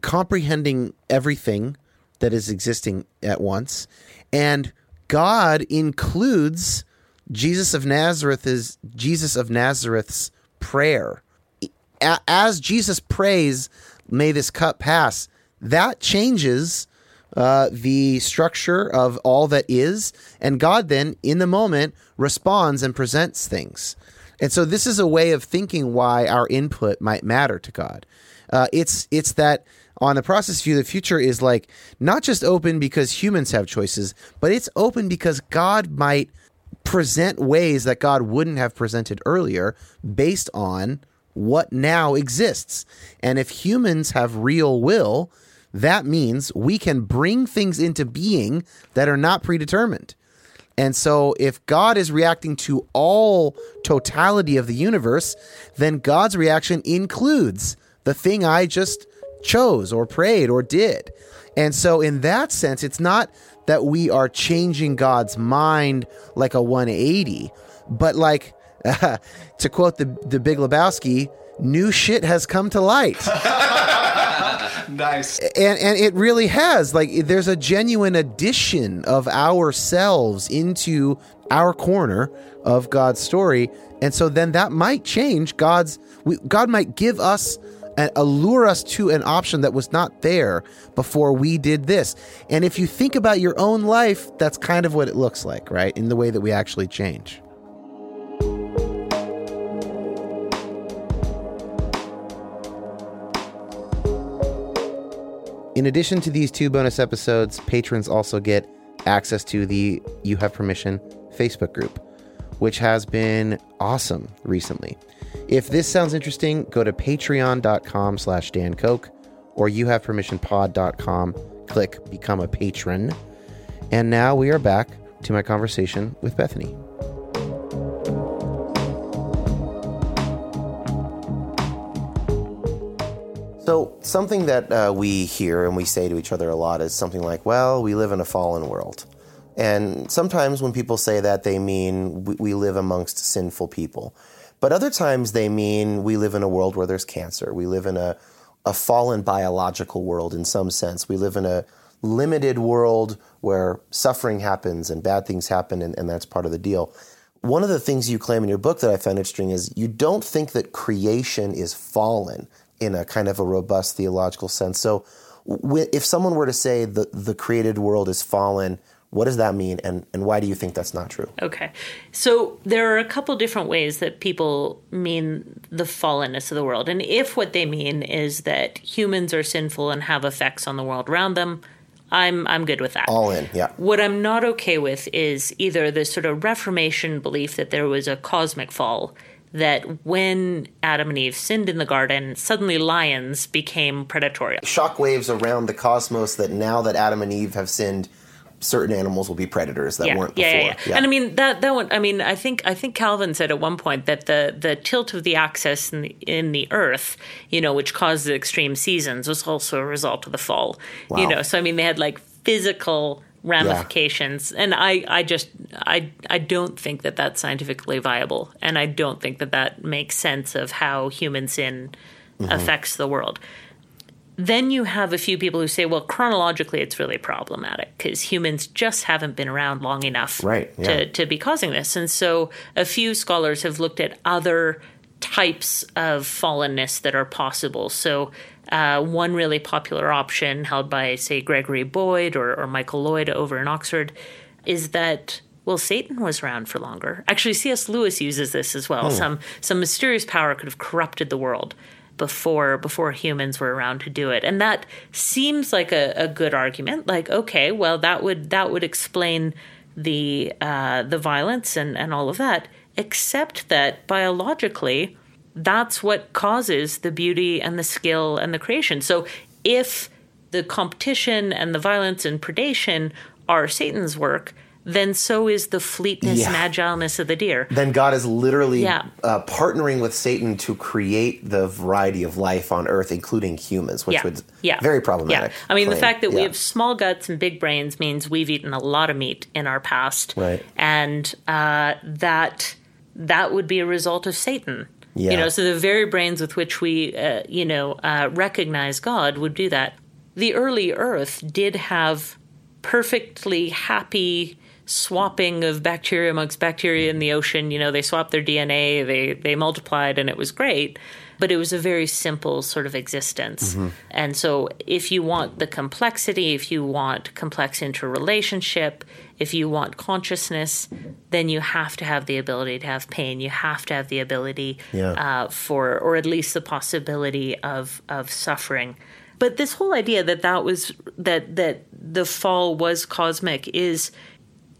comprehending everything that is existing at once, and God includes Jesus of Nazareth is Jesus of Nazareth's prayer. As Jesus prays, "May this cup pass," that changes uh, the structure of all that is, and God then, in the moment, responds and presents things. And so, this is a way of thinking why our input might matter to God. Uh, it's it's that on the process view, the future is like not just open because humans have choices, but it's open because God might present ways that God wouldn't have presented earlier based on what now exists. And if humans have real will, that means we can bring things into being that are not predetermined. And so, if God is reacting to all totality of the universe, then God's reaction includes the thing I just chose or prayed or did. And so, in that sense, it's not that we are changing God's mind like a 180, but like, to quote the, the Big Lebowski, new shit has come to light Nice. and and it really has like there's a genuine addition of ourselves into our corner of God's story. And so then that might change. God's we, God might give us and allure us to an option that was not there before we did this. And if you think about your own life that's kind of what it looks like right? In the way that we actually change In addition to these two bonus episodes, patrons also get access to the You Have Permission Facebook group, which has been awesome recently. If this sounds interesting, go to patreon.com slash Dan Koch or youhavepermissionpod.com, click Become a Patron. And now we are back to my conversation with Bethany. So, something that uh, we hear and we say to each other a lot is something like, well, we live in a fallen world. And sometimes when people say that, they mean we, we live amongst sinful people. But other times they mean we live in a world where there's cancer. We live in a, a fallen biological world in some sense. We live in a limited world where suffering happens and bad things happen, and, and that's part of the deal. One of the things you claim in your book that I found interesting is you don't think that creation is fallen in a kind of a robust theological sense. So, w- if someone were to say the, the created world is fallen, what does that mean, and, and why do you think that's not true? Okay. So there are a couple different ways that people mean the fallenness of the world. And if what they mean is that humans are sinful and have effects on the world around them, I'm I'm good with that. All in, yeah. What I'm not okay with is either the sort of Reformation belief that there was a cosmic fall, that when Adam and Eve sinned in the garden, suddenly lions became predatory. Shockwaves around the cosmos that now that Adam and Eve have sinned, certain animals will be predators that yeah, weren't before. yeah, yeah, yeah. And I mean that that one. I mean, I think I think Calvin said at one point that the the tilt of the axis in the, in the Earth, you know, which caused the extreme seasons, was also a result of the fall. Wow. You know, so I mean, they had like physical ramifications, and I I just I I don't think that that's scientifically viable, and I don't think that that makes sense of how human sin Mm-hmm. affects the world then you have a few people who say, well, chronologically, it's really problematic because humans just haven't been around long enough Right, yeah. to, to be causing this. And so a few scholars have looked at other types of fallenness that are possible. So uh, one really popular option held by, say, Gregory Boyd or, or Michael Lloyd over in Oxford is that well, Satan was around for longer. Actually, C.S. Lewis uses this as well. Some some mysterious power could have corrupted the world before before humans were around to do it, and that seems like a, a good argument. Like, okay, well, that would that would explain the uh, the violence and and all of that. Except that biologically, that's what causes the beauty and the skill and the creation. So if the competition and the violence and predation are Satan's work, then so is the fleetness Yeah. and agileness of the deer. then God is literally Yeah. uh, partnering with Satan to create the variety of life on Earth, including humans, which yeah. would yeah. very problematic. Yeah. I mean, the fact that we have small guts and big brains means we've eaten a lot of meat in our past, Right. And uh, that that would be a result of Satan. Yeah. You know, so the very brains with which we, uh, you know, uh, recognize God would do that. The early Earth did have perfectly happy swapping of bacteria amongst bacteria in the ocean. You know, they swapped their DNA, they they multiplied, and it was great. But it was a very simple sort of existence. And so, if you want the complexity, if you want complex interrelationship, if you want consciousness, then you have to have the ability to have pain. You have to have the ability Yeah. uh, for, or at least the possibility of of suffering. But this whole idea that that was that that the fall was cosmic is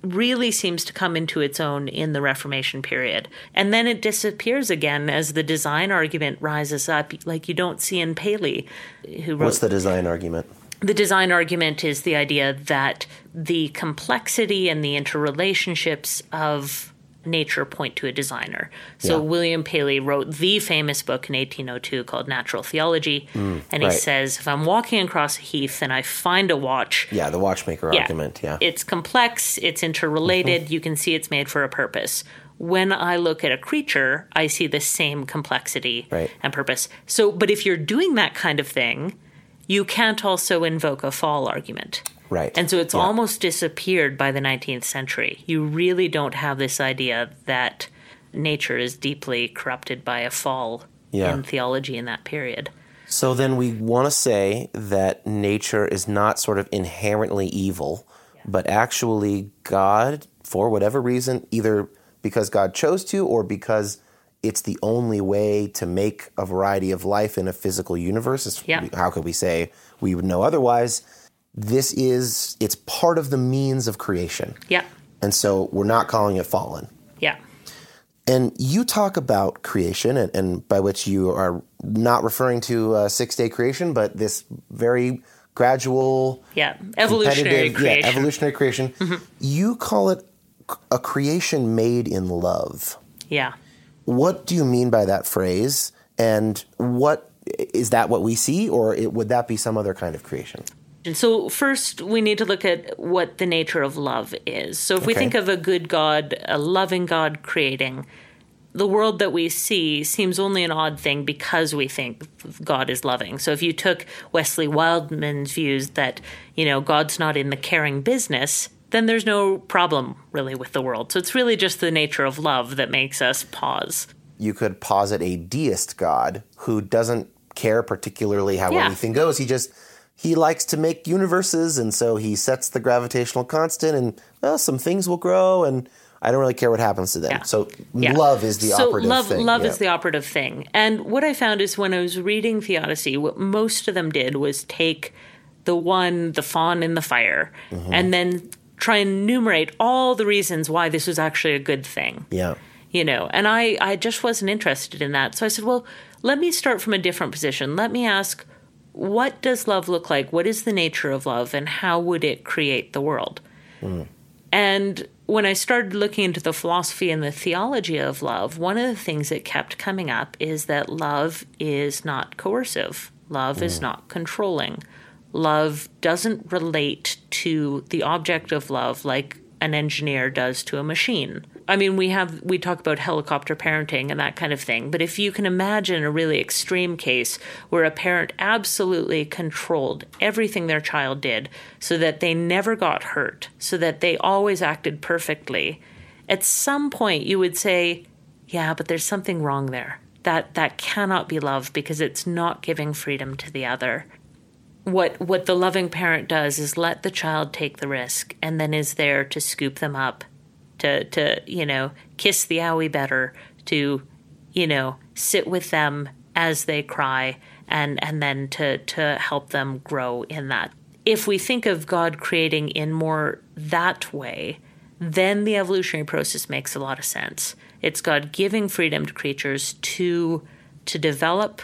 really seems to come into its own in the Reformation period. And then it disappears again as the design argument rises up, like you don't see in Paley, who wrote What's the design argument? the design argument is the idea that the complexity and the interrelationships of nature point to a designer. So Yeah. William Paley wrote the famous book in 1802 called Natural Theology, and he Mm, right. says if I'm walking across a heath and I find a watch, Yeah, the watchmaker argument. Yeah. it's complex, it's interrelated, Mm-hmm. you can see it's made for a purpose. When I look at a creature, I see the same complexity Right. and purpose. So, but if you're doing that kind of thing, you can't also invoke a fall argument. Right. And so it's Yeah. almost disappeared by the 19th century. You really don't have this idea that nature is deeply corrupted by a fall Yeah. in theology in that period. So then we want to say that nature is not sort of inherently evil, but actually God, for whatever reason, either because God chose to or because it's the only way to make a variety of life in a physical universe. Yeah. How could we say we would know otherwise? This is, it's part of the means of creation. Yeah. And so we're not calling it fallen. Yeah. And you talk about creation, and, and by which you are not referring to uh, six day creation, but this very gradual, Yeah. Evolutionary creation. Yeah, evolutionary creation. You call it a creation made in love. yeah. What do you mean by that phrase? And what is that what we see, or it, would that be some other kind of creation? So, first, we need to look at what the nature of love is. So, if we think of a good God, a loving God creating, the world that we see seems only an odd thing because we think God is loving. So, if you took Wesley Wildman's views that, you know, God's not in the caring business, then there's no problem really with the world. So, it's really just the nature of love that makes us pause. You could posit a deist God who doesn't care particularly how Yeah. anything goes. He just he likes to make universes, and so he sets the gravitational constant, and well, some things will grow, and I don't really care what happens to them. Yeah. So Yeah. love is the so operative love, thing. Love yeah. is the operative thing. And what I found is when I was reading Theodicy, what most of them did was take the one, the fawn in the fire, Mm-hmm. and then try and enumerate all the reasons why this was actually a good thing. yeah. You know, and I, I just wasn't interested in that. So I said, well, let me start from a different position. Let me ask, what does love look like? What is the nature of love, and how would it create the world? And when I started looking into the philosophy and the theology of love, one of the things that kept coming up is that love is not coercive, love is mm. not controlling. Love doesn't relate to the object of love like an engineer does to a machine. I mean, we have we talk about helicopter parenting and that kind of thing, but if you can imagine a really extreme case where a parent absolutely controlled everything their child did so that they never got hurt, so that they always acted perfectly, at some point you would say, yeah, but there's something wrong there. That that cannot be love because it's not giving freedom to the other what what the loving parent does is let the child take the risk and then is there to scoop them up to to you know kiss the owie better to you know sit with them as they cry and and then to to help them grow in that if we think of god creating in more that way then the evolutionary process makes a lot of sense it's god giving freedom to creatures to to develop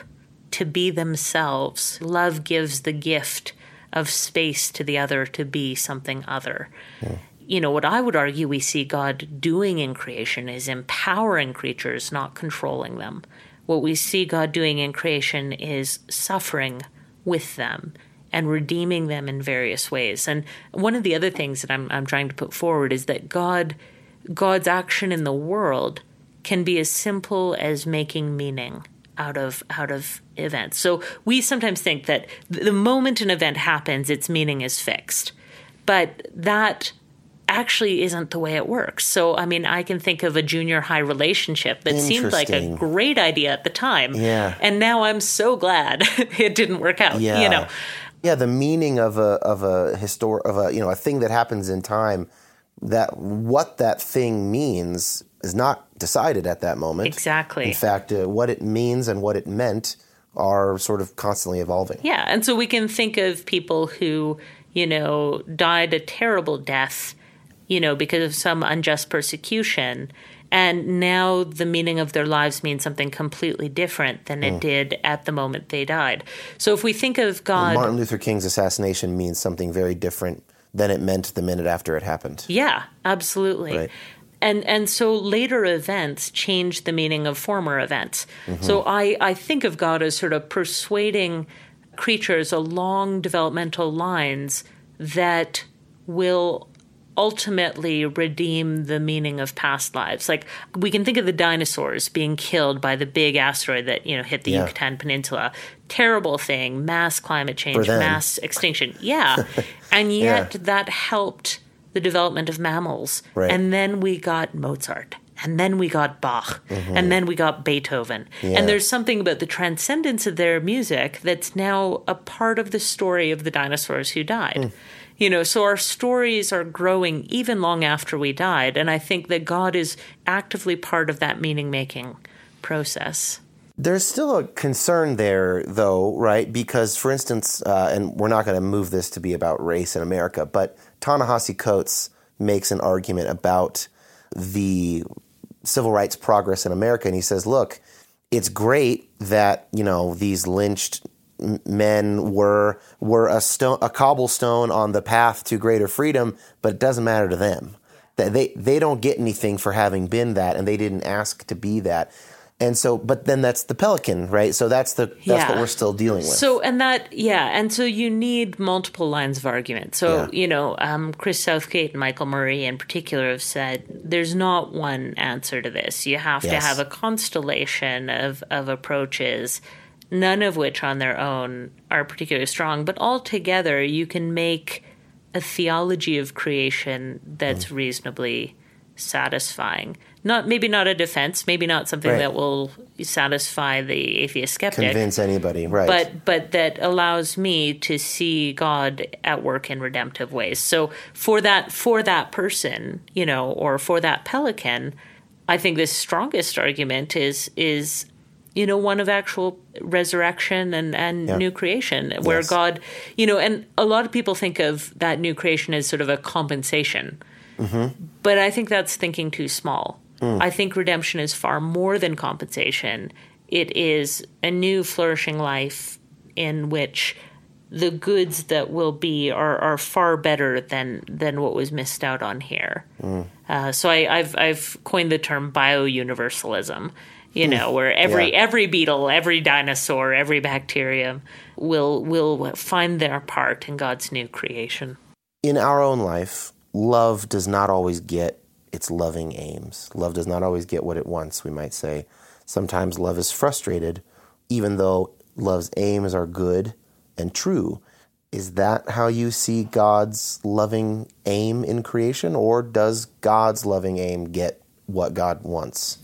to be themselves. Love gives the gift of space to the other to be something other. Yeah. You know, what I would argue we see God doing in creation is empowering creatures, not controlling them. What we see God doing in creation is suffering with them and redeeming them in various ways. And one of the other things that I'm, I'm trying to put forward is that God, God's action in the world can be as simple as making meaning out of out of events. So we sometimes think that the moment an event happens, its meaning is fixed, but that actually isn't the way it works. So I mean, I can think of a junior high relationship that seemed like a great idea at the time, yeah, and now I'm so glad it didn't work out. Yeah. you know. Yeah, the meaning of a of a histor of a you know a thing that happens in time, that what that thing means is not decided at that moment. Exactly. In fact, uh, what it means and what it meant are sort of constantly evolving. Yeah, and so we can think of people who, you know, died a terrible death, you know, because of some unjust persecution. And now the meaning of their lives means something completely different than it mm. did at the moment they died. So if we think of God. Martin Luther King's assassination means something very different than it meant the minute after it happened. Yeah, absolutely. Right and and so later events change the meaning of former events. Mm-hmm. So I I think of God as sort of persuading creatures along developmental lines that will ultimately redeem the meaning of past lives. Like we can think of the dinosaurs being killed by the big asteroid that, you know, hit the yeah. Yucatan Peninsula. Terrible thing, mass climate change, mass extinction. Yeah. and yet yeah. that helped the development of mammals. Right. And then we got Mozart. And then we got Bach. Mm-hmm. And then we got Beethoven. Yeah. And there's something about the transcendence of their music that's now a part of the story of the dinosaurs who died. Mm. You know, so our stories are growing even long after we died. And I think that God is actively part of that meaning making process. There's still a concern there, though, right? Because, for instance, uh, and we're not going to move this to be about race in America, but Ta-Nehisi Coates makes an argument about the civil rights progress in America, and he says, "Look, it's great that you know these lynched men were were a stone, a cobblestone on the path to greater freedom, but it doesn't matter to them. That they they don't get anything for having been that, and they didn't ask to be that." And so, but then that's the pelican, right? So that's the that's yeah. what we're still dealing with. So and that yeah, and so you need multiple lines of argument. So yeah. you know, um, Chris Southgate and Michael Murray in particular have said there's not one answer to this. You have yes. to have a constellation of of approaches, none of which on their own are particularly strong, but all together you can make a theology of creation that's mm. reasonably satisfying. Not maybe not a defense, maybe not something right. that will satisfy the atheist skeptic. Convince anybody, right? But but that allows me to see God at work in redemptive ways. So for that for that person, you know, or for that pelican, I think the strongest argument is is you know one of actual resurrection and and yeah. new creation where yes. god you know and a lot of people think of that new creation as sort of a compensation mm-hmm. but i think that's thinking too small Mm. I think redemption is far more than compensation. It is a new flourishing life in which the goods that will be are, are far better than than what was missed out on here. Mm. Uh, so I, have I've coined the term biouniversalism. You know, where every Yeah. every beetle, every dinosaur, every bacterium will will find their part in God's new creation. in our own life, love does not always get its loving aims. Love does not always get what it wants, we might say. Sometimes love is frustrated, even though love's aims are good and true. Is that how you see God's loving aim in creation, or does God's loving aim get what God wants?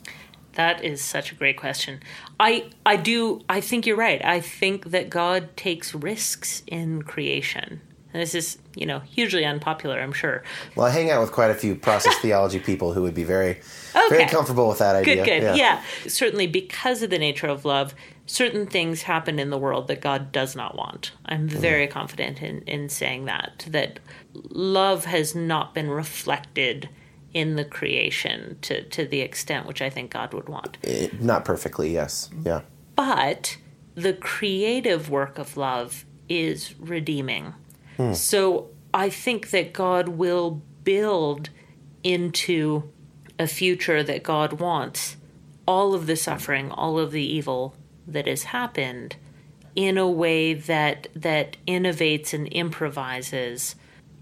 That is such a great question. I I do I think you're right. I think that God takes risks in creation. And this is, you know, hugely unpopular, I'm sure. Well, I hang out with quite a few process theology people who would be very, very comfortable with that idea. Good, good. Yeah. Certainly because of the nature of love, certain things happen in the world that God does not want. I'm mm-hmm. very confident in, in saying that. That love has not been reflected in the creation to, to the extent which I think God would want. Eh, not perfectly, yes. Yeah. but the creative work of love is redeeming. So I think that God will build into a future that God wants all of the suffering, all of the evil that has happened in a way that that innovates and improvises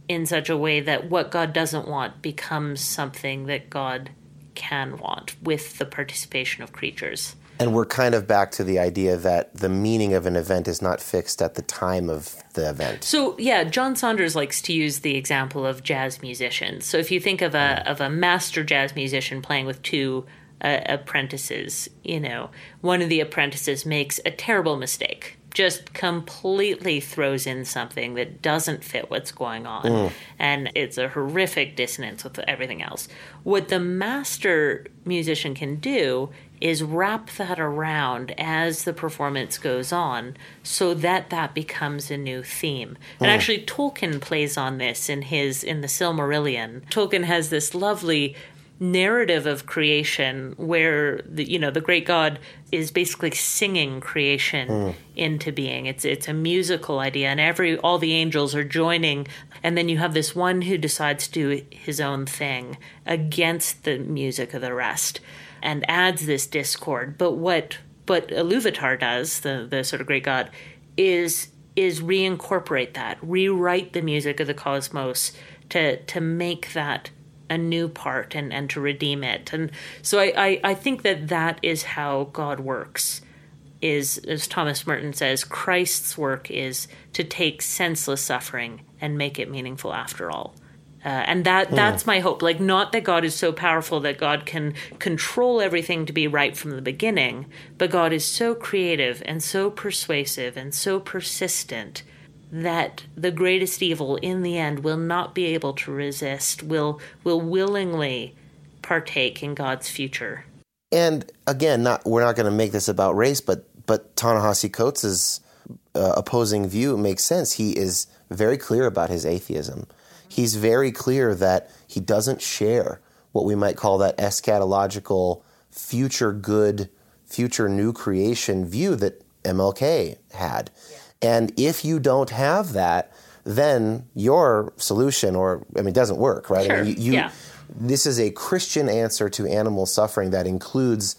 in such a way that what God doesn't want becomes something that God can want with the participation of creatures. And we're kind of back to the idea that the meaning of an event is not fixed at the time of the event. So yeah, John Saunders likes to use the example of jazz musicians. So if you think of a of a master jazz musician playing with two uh, apprentices, you know, one of the apprentices makes a terrible mistake, just completely throws in something that doesn't fit what's going on, mm. and it's a horrific dissonance with everything else. What the master musician can do is wrap that around as the performance goes on so that that becomes a new theme. And mm. actually Tolkien plays on this in his in the Silmarillion. Tolkien has this lovely narrative of creation where the you know the great god is basically singing creation hmm. into being. It's it's a musical idea and every all the angels are joining and then you have this one who decides to do his own thing against the music of the rest and adds this discord. But what but Iluvatar does the the sort of great god is is reincorporate that rewrite the music of the cosmos to to make that a new part and, and to redeem it. And so I, I, I think that that is how God works. Is as Thomas Merton says, Christ's work is to take senseless suffering and make it meaningful after all. Uh, and that that's my hope. Like not that God is so powerful that God can control everything to be right from the beginning, but God is so creative and so persuasive and so persistent that the greatest evil in the end will not be able to resist, will will willingly partake in God's future. And again, not we're not going to make this about race, but but Ta-Nehisi Coates' uh, opposing view makes sense. He is very clear about his atheism. He's very clear that he doesn't share what we might call that eschatological future good, future new creation view that MLK had. And if you don't have that, then your solution, or I mean, it doesn't work, right? I Sure, mean, you, you, yeah. This is a Christian answer to animal suffering that includes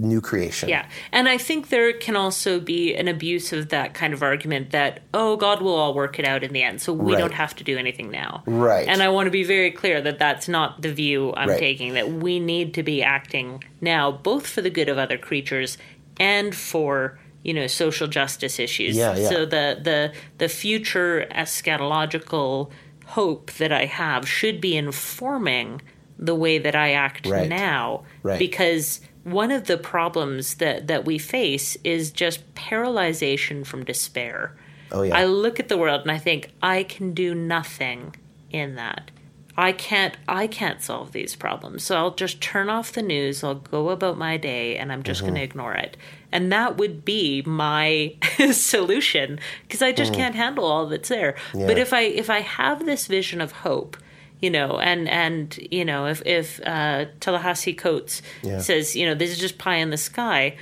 new creation. Yeah. And I think there can also be an abuse of that kind of argument that, oh, God will all work it out in the end, so we Right. don't have to do anything now. Right. And I want to be very clear that that's not the view I'm Right. taking, that we need to be acting now, both for the good of other creatures and for. You know, social justice issues. Yeah, yeah. So the the the future eschatological hope that I have should be informing the way that I act Right. now Right. because one of the problems that, that we face is just paralyzation from despair. Oh, yeah. I look at the world and I think I can do nothing in that. I can't I can't solve these problems. So I'll just turn off the news, I'll go about my day and I'm just going to mm-hmm. ignore it. And that would be my solution because I just can't handle all that's there. But if I if I have this vision of hope, you know, and and you know, if if uh, Ta-Nehisi Coates Yeah. says, you know, this is just pie in the sky,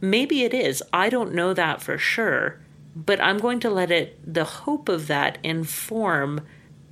maybe it is. I don't know that for sure, but I'm going to let it, the hope of that inform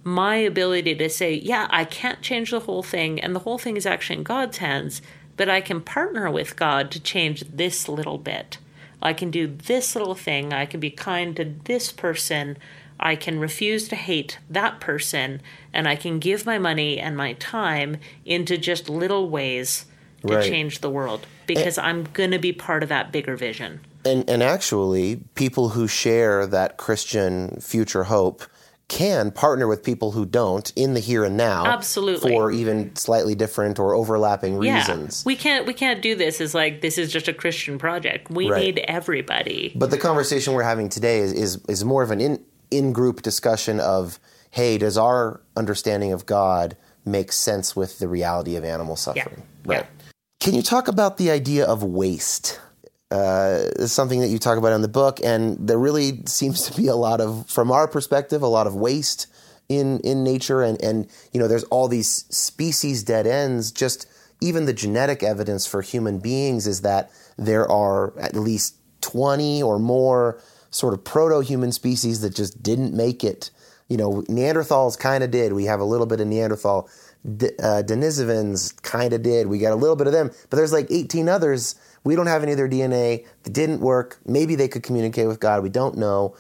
my ability to say, yeah, I can't change the whole thing, and the whole thing is actually in God's hands, but I can partner with God to change this little bit. I can do this little thing. I can be kind to this person. I can refuse to hate that person. And I can give my money and my time into just little ways to Right. change the world because I'm going to be part of that bigger vision. And and actually, people who share that Christian future hope can partner with people who don't in the here and now. Absolutely. For even slightly different or overlapping reasons. Yeah, we can't we can't do this as like this is just a Christian project. We Right. need everybody. But the conversation we're having today is is, is more of an in in group discussion of hey, does our understanding of God make sense with the reality of animal suffering? Yeah. Right. Can you talk about the idea of waste? Uh, it's something that you talk about in the book, and there really seems to be a lot of, from our perspective, a lot of waste in in nature, and and you know, there's all these species dead ends. Just even the genetic evidence for human beings is that there are at least twenty or more sort of proto-human species that just didn't make it. You know, Neanderthals kind of did. We have a little bit of Neanderthal. D- uh, Denisovans kind of did. We got a little bit of them, but there's like 18 others. We don't have any of their DNA. That didn't work. Maybe they could communicate with God. We don't know.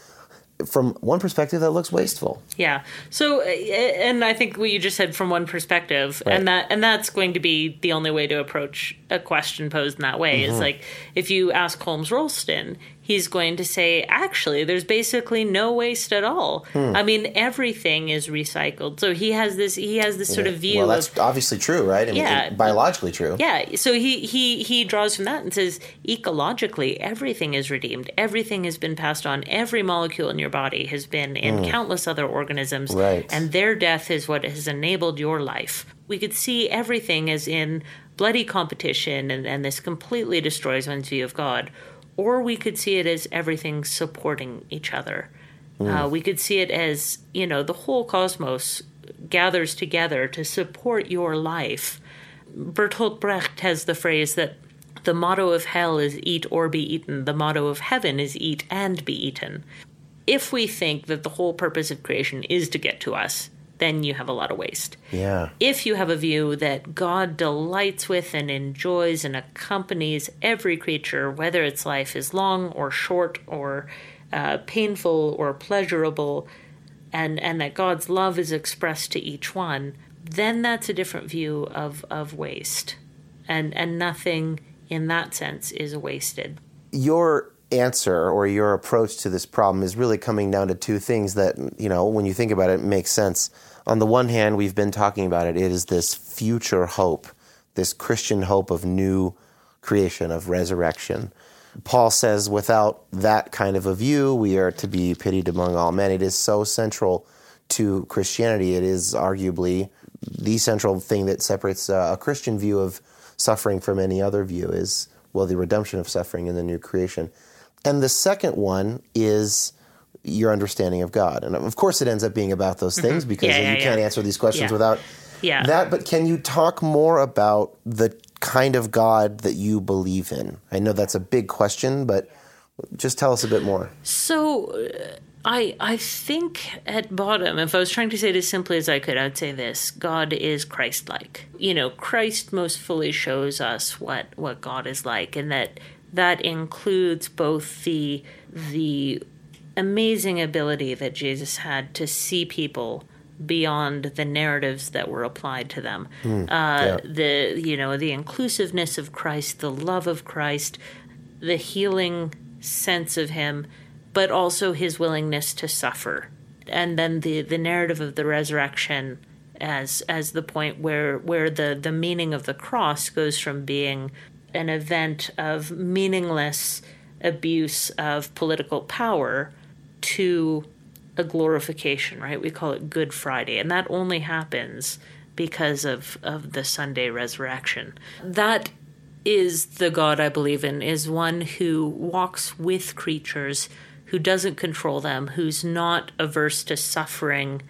From one perspective, that looks wasteful. Yeah. So, uh, and I think what you just said from one perspective, Right. and that and that's going to be the only way to approach a question posed in that way. Mm-hmm. Is like if you ask Holmes Rolston, he's going to say, actually, there's basically no waste at all. Hmm. I mean, everything is recycled. So he has this he has this sort of view Well, of that's obviously true, right? I mean, Yeah. biologically true. Yeah, so he he he draws from that and says ecologically everything is redeemed. Everything has been passed on. Every molecule in your body has been in countless other organisms Right. and their death is what has enabled your life. We could see everything as in bloody competition and, and this completely destroys one's view of God. Or we could see it as everything supporting each other. Uh, we could see it as, you know, the whole cosmos gathers together to support your life. Bertolt Brecht has the phrase that the motto of hell is eat or be eaten, the motto of heaven is eat and be eaten. If we think that the whole purpose of creation is to get to us, then you have a lot of waste. Yeah. If you have a view that God delights with and enjoys and accompanies every creature, whether its life is long or short or uh, painful or pleasurable, and, and that God's love is expressed to each one, then that's a different view of, of waste. And, and nothing in that sense is wasted. your answer or your approach to this problem is really coming down to two things that you know when you think about it, it makes sense on the one hand we've been talking about it it is this future hope this christian hope of new creation of resurrection. Paul says without that kind of a view we are to be pitied among all men. It is so central to christianity. It is arguably the central thing that separates a christian view of suffering from any other view is well the redemption of suffering in the new creation. And the second one is your understanding of God. And of course, it ends up being about those things because Mm-hmm. Yeah, yeah, you can't answer these questions Yeah. without Yeah. that. But can you talk more about the kind of God that you believe in? I know that's a big question, but just tell us a bit more. So, uh, I I think at bottom, if I was trying to say it as simply as I could, I'd say this: God is Christ-like. You know, Christ most fully shows us what what God is like, and that that includes both the the amazing ability that Jesus had to see people beyond the narratives that were applied to them. uh, The you know the inclusiveness of Christ, the love of Christ, the healing sense of him, but also his willingness to suffer, and then the the narrative of the resurrection as as the point where where the the meaning of the cross goes from being an event of meaningless abuse of political power to a glorification, right? We call it Good Friday, and that only happens because of of the Sunday resurrection. That is the God I believe in, is one who walks with creatures, who doesn't control them, who's not averse to suffering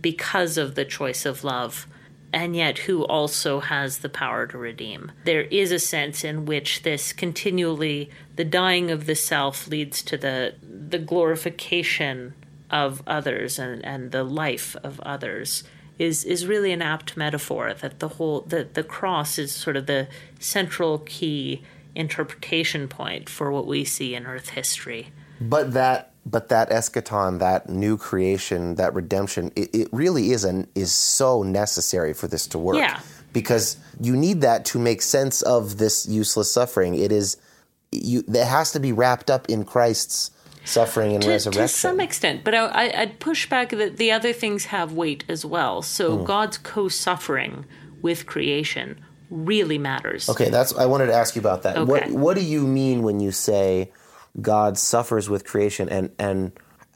because of the choice of love, and yet who also has the power to redeem. There is a sense in which this continually, the dying of the self leads to the the glorification of others and, and the life of others is is really an apt metaphor that the whole that the cross is sort of the central key interpretation point for what we see in earth history But that but that eschaton, that new creation, that redemption, it, it really is an is so necessary for this to work. Yeah. Because you need that to make sense of this useless suffering. It is you it has to be wrapped up in Christ's suffering and to, resurrection. to some extent but I, I, i'd push back that the other things have weight as well so Hmm. god's co-suffering with creation really matters Okay, that's I wanted to ask you about that. What Okay. what do you mean when you say God suffers with creation and and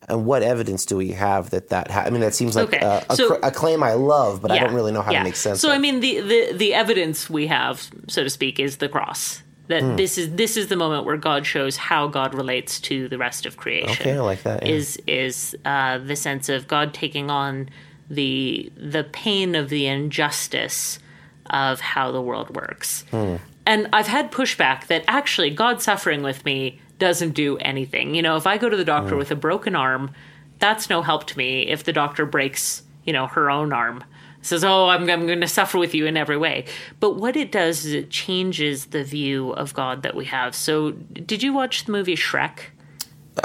and what evidence do we have that that ha- I mean that seems like Okay, a, a, so- cr- a claim I love, but I don't really know how yeah. to make sense of it. So of. I mean, the, the the evidence we have, so to speak, is the cross. That Hmm. this is this is the moment where God shows how God relates to the rest of creation. Okay, I like that, yeah. Is is uh, the sense of God taking on the the pain of the injustice of how the world works. Hmm. And I've had pushback that actually God suffering with me doesn't do anything. You know, if I go to the doctor mm. with a broken arm, that's no help to me if the doctor breaks, you know, her own arm. Says, oh, I'm, I'm going to suffer with you in every way. But what it does is it changes the view of God that we have. So, did you watch the movie Shrek?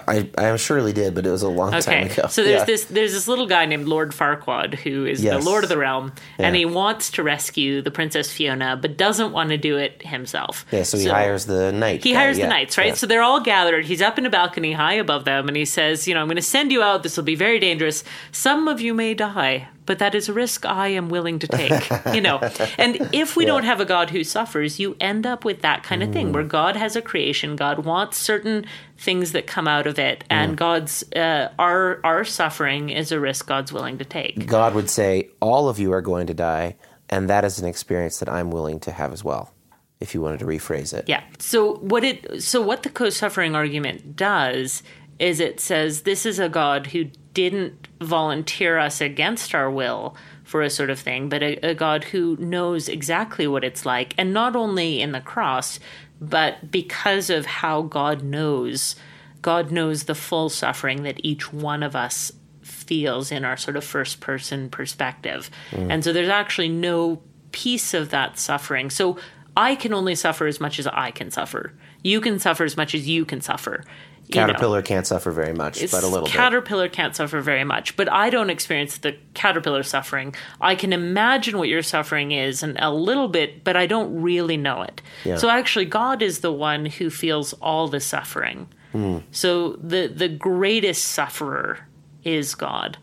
I I surely did, but it was a long time ago. so there's Yeah. this there's this little guy named Lord Farquaad who is Yes. the Lord of the Realm, and he wants to rescue the Princess Fiona, but doesn't want to do it himself. Yeah, so he hires the knight. He guy, hires yeah, the knights, right? yeah. So they're all gathered. He's up in a balcony high above them, and he says, "You know, I'm going to send you out. This will be very dangerous. Some of you may die, but that is a risk I am willing to take." you know, and if we don't have a God who suffers, you end up with that kind of Mm. thing where God has a creation. God wants certain things that come out of it, and Mm. God's uh, our our suffering is a risk God's willing to take. God would say, "All of you are going to die, and that is an experience that I'm willing to have as well." If you wanted to rephrase it, Yeah. So what it so what the co-suffering argument does is it says this is a God who didn't volunteer us against our will for a sort of thing, but a, a God who knows exactly what it's like, and not only in the cross, but because of how God knows, God knows the full suffering that each one of us feels in our sort of first person perspective. Mm. And so there's actually no piece of that suffering. So I can only suffer as much as I can suffer. You can suffer as much as you can suffer. You know. caterpillar can't suffer very much, but a little bit. Caterpillar can't suffer very much, but I don't experience the caterpillar suffering. I can imagine what your suffering is and a little bit, but I don't really know it. Yeah. So actually God is the one who feels all the suffering. Hmm. So the the greatest sufferer is God.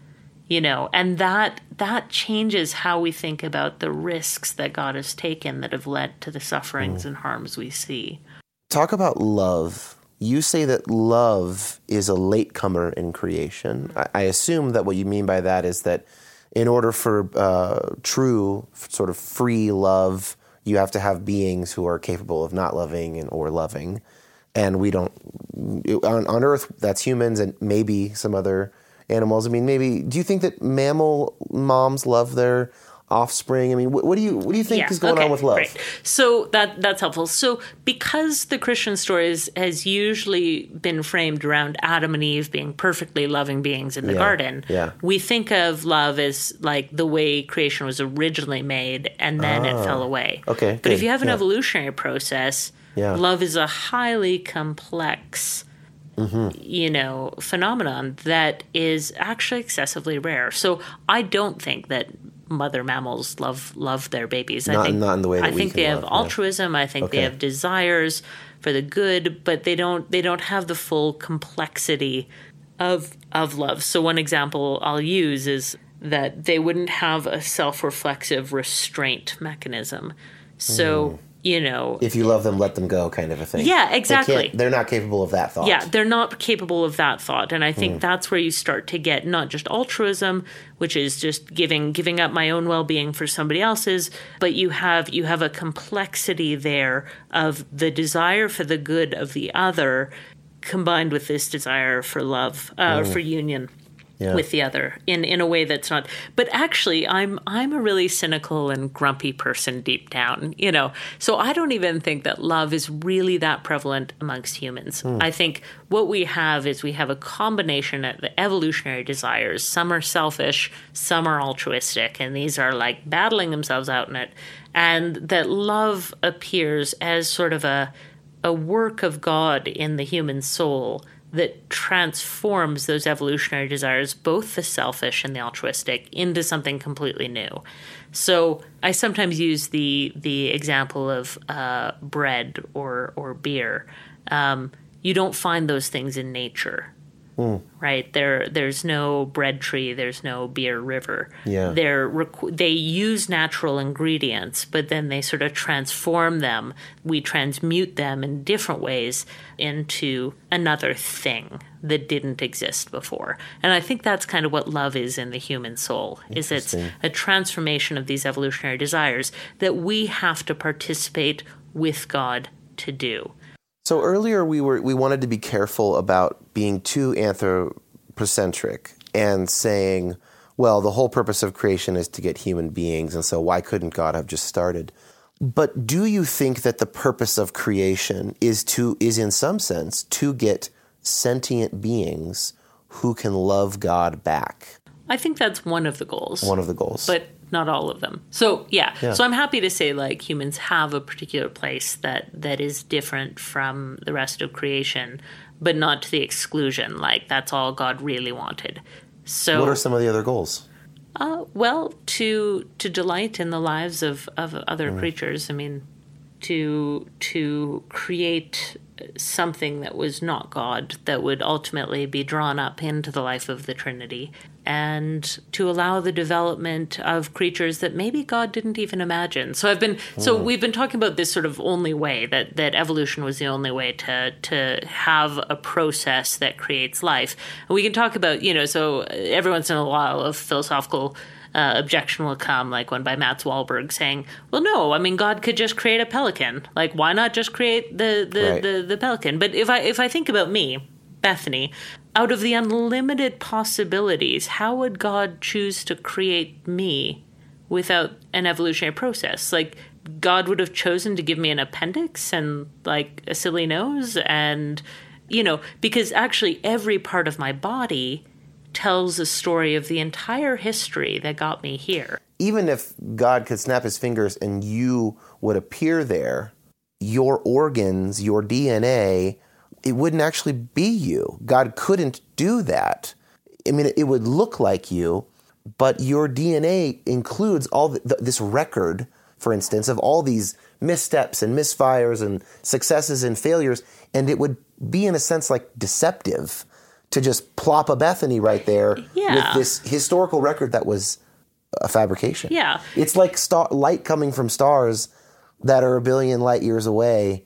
You know, and that that changes how we think about the risks that God has taken that have led to the sufferings Hmm. and harms we see. Talk about love. You say that love is a latecomer in creation. I, I assume that what you mean by that is that in order for uh, true, sort of free love, you have to have beings who are capable of not loving and or loving. And we don't on, on Earth. That's humans and maybe some other animals. I mean, maybe. Do you think that mammal moms love their offspring? I mean, what, what do you what do you think is going on with love? Great. So that that's helpful. So because the Christian stories has usually been framed around Adam and Eve being perfectly loving beings in the Yeah, garden, yeah. we think of love as like the way creation was originally made and then it fell away. Ah, okay, But if you have an yeah. evolutionary process, Yeah. love is a highly complex Mm-hmm. you know phenomenon that is actually excessively rare so i don't think that mother mammals love love their babies. I think not in the way that i think they have love, altruism. I think they have desires for the good but they don't they don't have the full complexity of of love. So one example i'll use is that they wouldn't have a self-reflexive restraint mechanism. So mm. You know If you love them, let them go, kind of a thing. Yeah, exactly. They're not capable of that thought. yeah, they're not capable of that thought, and I think that's where you start to get not just altruism, which is just giving giving up my own well being for somebody else's, but you have you have a complexity there of the desire for the good of the other, combined with this desire for love, uh, Hmm. for union. Yeah. with the other in in a way that's not but actually i'm i'm a really cynical and grumpy person deep down you know? So i don't even think that love is really that prevalent amongst humans. Hmm. I think what we have is we have a combination of the evolutionary desires. Some are selfish some are altruistic and these are like battling themselves out in it. And that love appears as sort of a a work of god in the human soul that transforms those evolutionary desires, both the selfish and the altruistic, into something completely new. So I sometimes use the the example of uh, bread or or beer. Um, you don't find those things in nature, Mm. right? There there's no bread tree, there's no beer river. Yeah. They're requ- they use natural ingredients, but then they sort of transform them. We transmute them in different ways into another thing that didn't exist before. And I think that's kind of what love is in the human soul. Is it's a transformation of these evolutionary desires that we have to participate with God to do. So earlier we were we wanted to be careful about being too anthropocentric and saying, well, the whole purpose of creation is to get human beings, and so why couldn't God have just started? But do you think that the purpose of creation is to is in some sense to get sentient beings who can love God back? I think that's one of the goals. One of the goals. but not all of them. So yeah. Yeah. So I'm happy to say like humans have a particular place that that is different from the rest of creation, but not to the exclusion. Like that's all God really wanted. So what are some of the other goals? uh, well, to to delight in the lives of of other Mm. creatures. I mean, to to create something that was not God that would ultimately be drawn up into the life of the Trinity, and to allow the development of creatures that maybe God didn't even imagine. So I've been so we've been talking about this sort of only way that that evolution was the only way to to have a process that creates life. And we can talk about you know so every once in a while a philosophical uh, objection will come, like one by Matt Wahlberg saying, "Well, no, I mean God could just create a pelican. Like, why not just create the the, Right. the the pelican?" But if I if I think about me, Bethany, out of the unlimited possibilities, how would God choose to create me without an evolutionary process? Like. God would have chosen to give me an appendix and like a silly nose and you know because actually every part of my body tells a story of the entire history that got me here. even if God could snap his fingers and you would appear there, your organs, your DNA, it wouldn't actually be you. God couldn't do that. I mean, it would look like you, but your DNA includes all the, th this record, for instance, of all these missteps and misfires and successes and failures, and it would be, in a sense, like deceptive to just plop a Bethany right there Yeah. with this historical record that was a fabrication. Yeah. It's like star- light coming from stars that are a billion light years away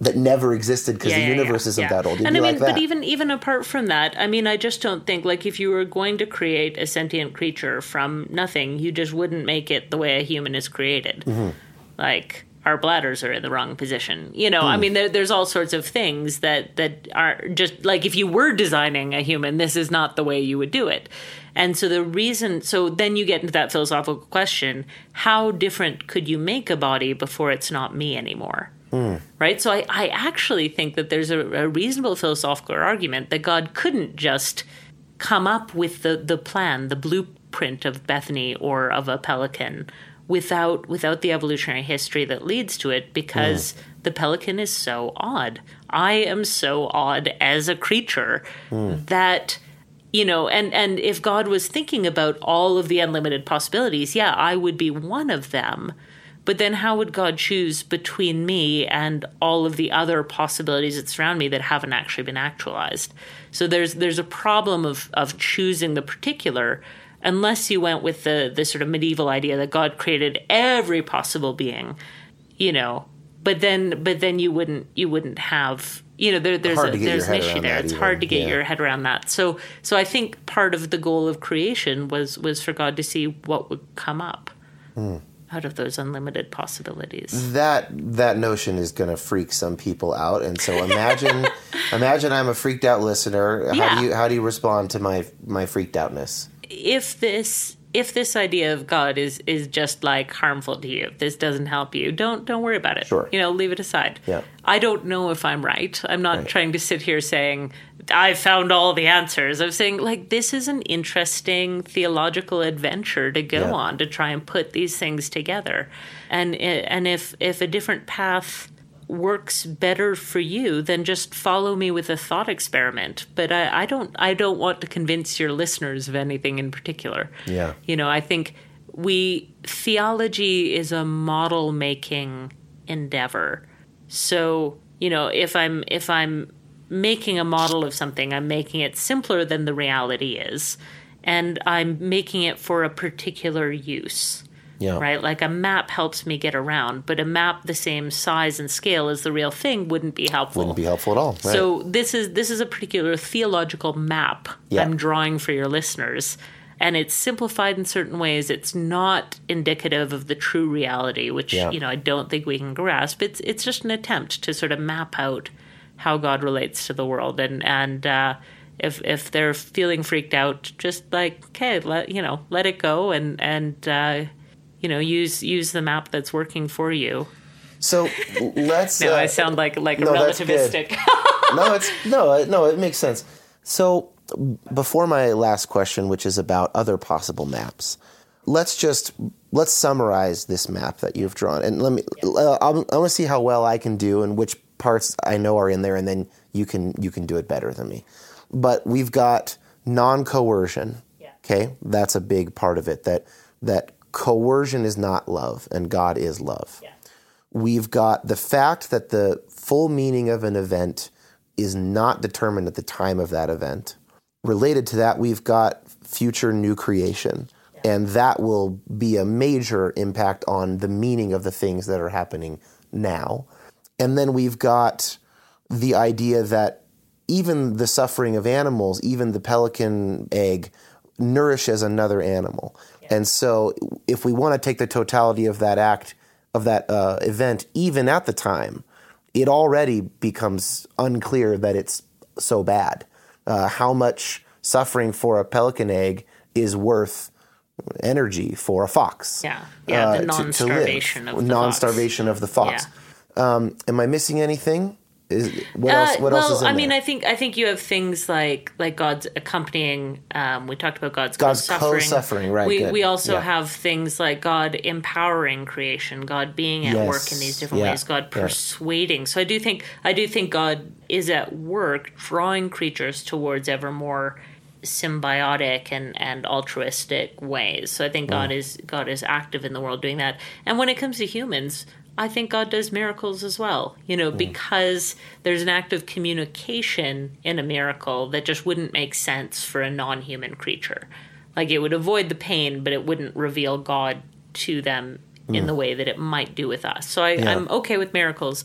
that never existed because the universe isn't that old. It'd and I mean, like but even even apart from that, I mean, I just don't think like if you were going to create a sentient creature from nothing, you just wouldn't make it the way a human is created. Mm-hmm. Like our bladders are in the wrong position. You know, I Hmm. mean, there, there's all sorts of things that that are just like if you were designing a human, this is not the way you would do it. And so the reason, so then you get into that philosophical question: How different could you make a body before it's not me anymore? Mm. right? So I, I actually think that there's a, a reasonable philosophical argument that God couldn't just come up with the, the plan, the blueprint of Bethany or of a pelican without without the evolutionary history that leads to it because mm. the pelican is so odd. I am so odd as a creature mm. that you know and and if god was thinking about all of the unlimited possibilities yeah i would be one of them but then how would god choose between me and all of the other possibilities that surround me that haven't actually been actualized? So there's there's a problem of of choosing the particular unless you went with the the sort of medieval idea that god created every possible being you know? But then but then you wouldn't you wouldn't have you know there, there's a, there's an issue there. it's even, hard to get yeah. your head around that. So so i think part of the goal of creation was was for god to see what would come up out of those unlimited possibilities. That that notion is going to freak some people out, and so imagine imagine I'm a freaked out listener. How Yeah. do you how do you respond to my my freaked outness? if this if this idea of God is is just like harmful to you, if this doesn't help you, don't don't worry about it. Sure. You know, leave it aside. Yeah. I don't know if I'm right. I'm not Right. trying to sit here saying I found all the answers. I'm saying like this is an interesting theological adventure to go Yeah. on to try and put these things together. And and if if a different path works better for you then just follow me with a thought experiment but I, I don't i don't want to convince your listeners of anything in particular Yeah. you know i think we theology is a model making endeavor so you know if i'm if i'm making a model of something i'm making it simpler than the reality is and i'm making it for a particular use Yeah. right? Like a map helps me get around, but a map the same size and scale as the real thing wouldn't be helpful. Wouldn't be helpful at all. Right. So this is this is a particular theological map Yeah. I'm drawing for your listeners. And it's simplified in certain ways. It's not indicative of the true reality, which Yeah. you know I don't think we can grasp. It's it's just an attempt to sort of map out how God relates to the world, and and uh, if if they're feeling freaked out, just like okay, let you know, let it go, and and uh, you know use use the map that's working for you. so let's. No, uh, I sound like like a no, relativistic. no, it's no, no. It makes sense. So before my last question, which is about other possible maps, let's just let's summarize this map that you've drawn, and let me. Uh, I'm, I want to see how well I can do and which parts I know are in there, and then you can you can do it better than me. But we've got non-coercion. Yeah. Okay, that's a big part of it. That that coercion is not love, and God is love Yeah. we've got the fact that the full meaning of an event is not determined at the time of that event. Related to that, we've got future new creation, and that will be a major impact on the meaning of the things that are happening now. And then we've got the idea that even the suffering of animals, even the pelican egg, nourishes another animal. And so, if we want to take the totality of that act, of that uh, event, even at the time, it already becomes unclear that it's so bad. Uh, how much suffering for a pelican egg is worth energy for a fox? Yeah, yeah, uh, the to- to live. non-starvation of the non-starvation of the fox. Um, am I missing anything? Is, what else? Uh, What well, else I mean, there? I think I think you have things like like God's accompanying. Um, we talked about God's God's co-suffering. co-suffering, right, We good. we also Yeah. have things like God empowering creation, God being at Yes, work in these different yeah, ways, God yeah. persuading. So I do think I do think God is at work drawing creatures towards ever more symbiotic and, and altruistic ways. So I think Mm. God is God is active in the world doing that. And when it comes to humans, I think God does miracles as well. You Mm. know, because there's an act of communication in a miracle that just wouldn't make sense for a non-human creature. Like it would avoid the pain, but it wouldn't reveal God to them in the way that it might do with us. So I, Mm. Yeah. I'm okay with miracles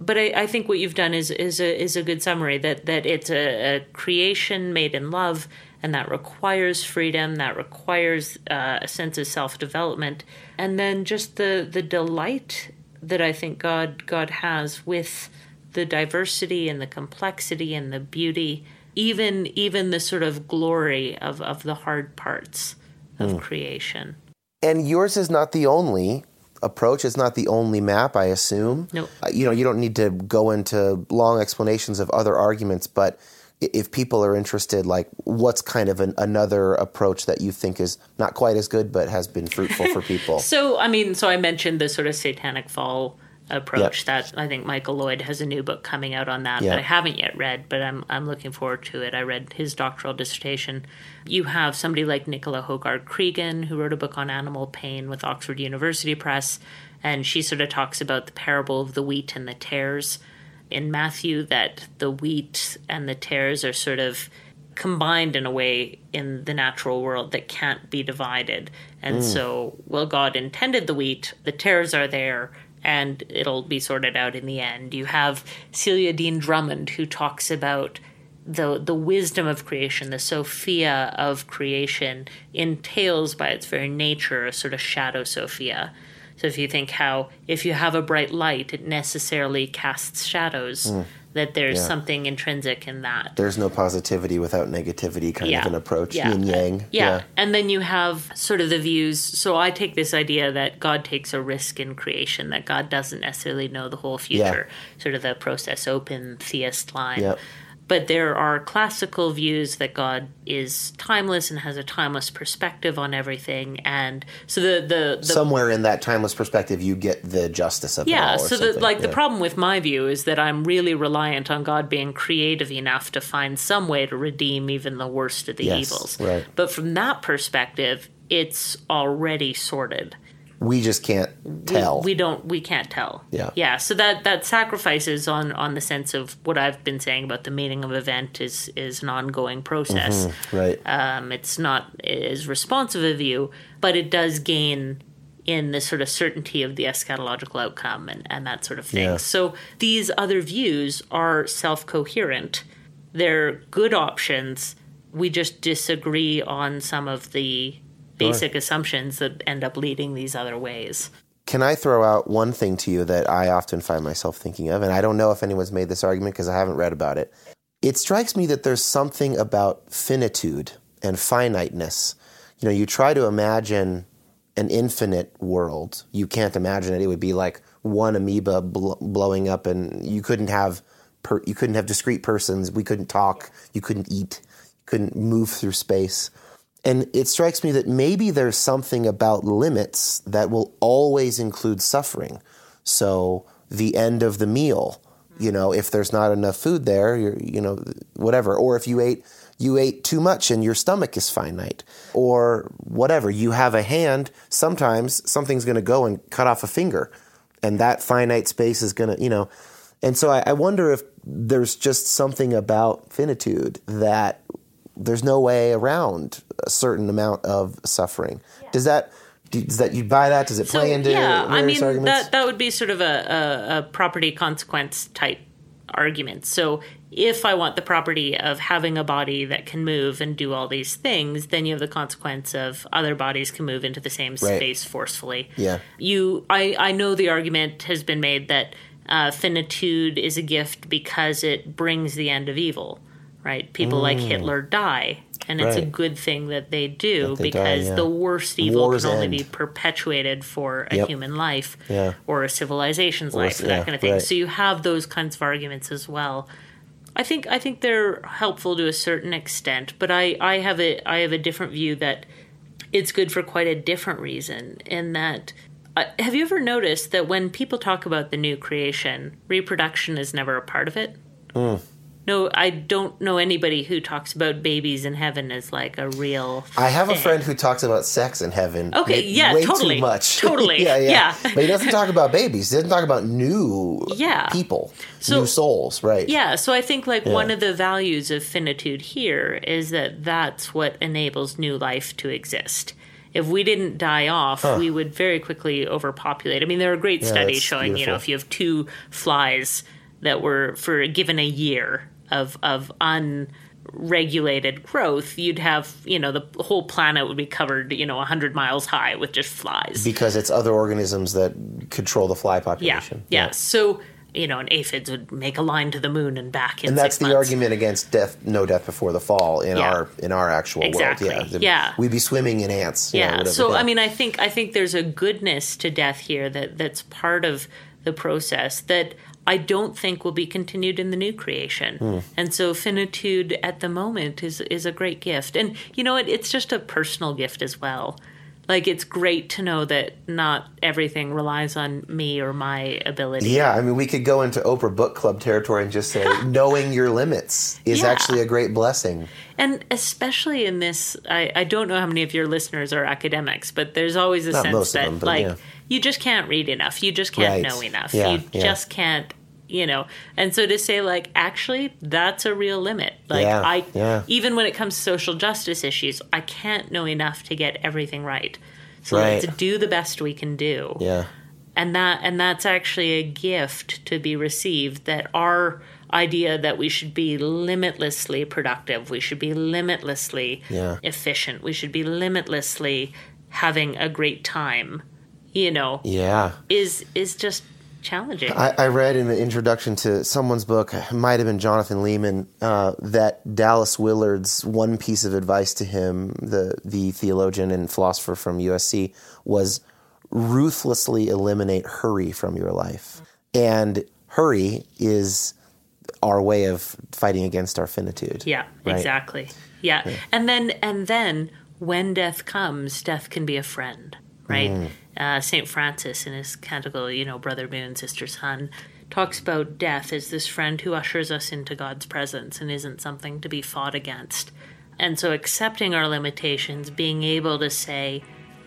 but I, I think what you've done is is a is a good summary that that it's a, a creation made in love, and that requires freedom, that requires uh, a sense of self development, and then just the the delight that I think God God has with the diversity and the complexity and the beauty, even even the sort of glory of of the hard parts of creation. and yours is not the only approach. It's not the only map, I assume. No. Uh, You know, you don't need to go into long explanations of other arguments, but if people are interested, like what's kind of an, another approach that you think is not quite as good but has been fruitful for people? So, I mean, so I mentioned the sort of satanic fall approach Yep. that I think Michael Lloyd has a new book coming out on that Yeah. that I haven't yet read, but I'm I'm looking forward to it. I read his doctoral dissertation. You have somebody like Nicola Hoggard Creegan who wrote a book on animal pain with Oxford University Press, and she sort of talks about the parable of the wheat and the tares in Matthew that the wheat and the tares are sort of combined in a way in the natural world that can't be divided. And hmm. so, well, God intended the wheat, the tares are there, and it'll be sorted out in the end. You have Celia Deane-Drummond who talks about the the wisdom of creation, the Sophia of creation, entails by its very nature a sort of shadow Sophia. So if you think how if you have a bright light, it necessarily casts shadows. Hmm. That there's Yeah. something intrinsic in that. There's no positivity without negativity kind of an approach. Yeah. Yin yang. Yeah. And then you have sort of the views. So I take this idea that God takes a risk in creation, that God doesn't necessarily know the whole future, sort of the process open theist line. Yep. But there are classical views that God is timeless and has a timeless perspective on everything. And so the, the, the Somewhere in that timeless perspective, you get the justice of yeah, so the, like the problem with my view is that I'm really reliant on God being creative enough to find some way to redeem even the worst of the Yes, evils. right. But from that perspective, it's already sorted. We just can't tell. We, we don't we can't tell. Yeah. Yeah. So that that sacrifices on on the sense of what I've been saying about the meaning of event is is an ongoing process. right. Um, it's not as responsive a view, but it does gain in the sort of certainty of the eschatological outcome and, and that sort of thing. Yeah. So these other views are self coherent. They're good options. We just disagree on some of the basic assumptions that end up leading these other ways. Can I throw out one thing to you that I often find myself thinking of? And I don't know if anyone's made this argument because I haven't read about it. It strikes me that there's something about finitude and finiteness. You know, you try to imagine an infinite world. You can't imagine it. It would be like one amoeba bl- blowing up, and you couldn't have per- you couldn't have discrete persons. We couldn't talk. You couldn't eat. You couldn't move through space. And it strikes me that maybe there's something about limits that will always include suffering. So the end of the meal, you know, if there's not enough food there, you know, whatever. Or if you ate you ate too much and your stomach is finite, or whatever. You have a hand. Sometimes something's going to go and cut off a finger, and that finite space is going to, you know. And so I, I wonder if there's just something about finitude that there's no way around a certain amount of suffering. Does that does that you buy that? Does it play into yeah, I mean arguments? that that would be sort of a, a, a property consequence type argument. So if I want the property of having a body that can move and do all these things, then you have the consequence of other bodies can move into the same space forcefully. Yeah. You, I, I know the argument has been made that uh, finitude is a gift because it brings the end of evil. Right? People like Hitler die. And it's a Mm. Good thing that they do That they die, because yeah. the worst evil Wars can only end. be perpetuated for a Yep. human life Yeah. or a civilization's Or life or that yeah, kind of thing. right. So you have those kinds of arguments as well. I think I think they're helpful to a certain extent, but I, I have a I have a different view that it's good for quite a different reason. In that, uh, have you ever noticed that when people talk about the new creation, reproduction is never a part of it? Hmm. No, I don't know anybody who talks about babies in heaven as like a real. I have a friend who talks about sex in heaven. Okay, way- yeah, way totally, too much. totally, yeah, yeah, yeah. But he doesn't talk about babies. He doesn't talk about new Yeah. people, So- new souls, right? Yeah, so I think like one of the values of finitude here is that that's what enables new life to exist. If we didn't die off, we would very quickly overpopulate. I mean, there are great Yeah, studies showing, you know, if you have two flies that were for given a year of of unregulated growth, you'd have, you know, the whole planet would be covered, you know, 100 miles high with just flies. Because it's other organisms that control the fly yeah, population. yeah. So, you know, an aphids would make a line to the moon and back in And that's the months. argument against death, no death before the fall in Yeah. our in our actual Exactly. world. Yeah, Yeah. we'd be swimming in ants. you know, yeah so Yeah. i mean i think i think there's a goodness to death here that that's part of the process that i don't think will be continued in the new creation Hmm. and so finitude at the moment is is a great gift and you know it, it's just a personal gift as well like it's great to know that not everything relies on me or my ability Yeah, I mean, we could go into Oprah Book Club territory and just say knowing your limits is Yeah. actually a great blessing. And especially in this, I, I don't know how many of your listeners are academics, but there's always a Not sense that them, like yeah. You just can't read enough, you just can't Right. know enough, Yeah, you yeah. just can't, you know. And so to say like, actually, that's a real limit. Like Yeah, I, even when it comes to social justice issues, I can't know enough to get everything right. So Right. let's do the best we can do Yeah. and that and that's actually a gift to be received that our idea that we should be limitlessly productive we should be limitlessly Yeah. efficient we should be limitlessly having a great time you know Yeah. is is just challenging I, I read in the introduction to someone's book, might have been Jonathan Lehman, uh, that Dallas Willard's one piece of advice to him, the the theologian and philosopher from USC, was ruthlessly eliminate hurry from your life. And hurry is our way of fighting against our finitude. Yeah, right? exactly. Yeah. And then and then when death comes, death can be a friend, right? Mm. Uh, Saint Francis in his canticle, you know, Brother Moon, Sister Sun, talks about death as this friend who ushers us into God's presence and isn't something to be fought against. And so accepting our limitations, being able to say,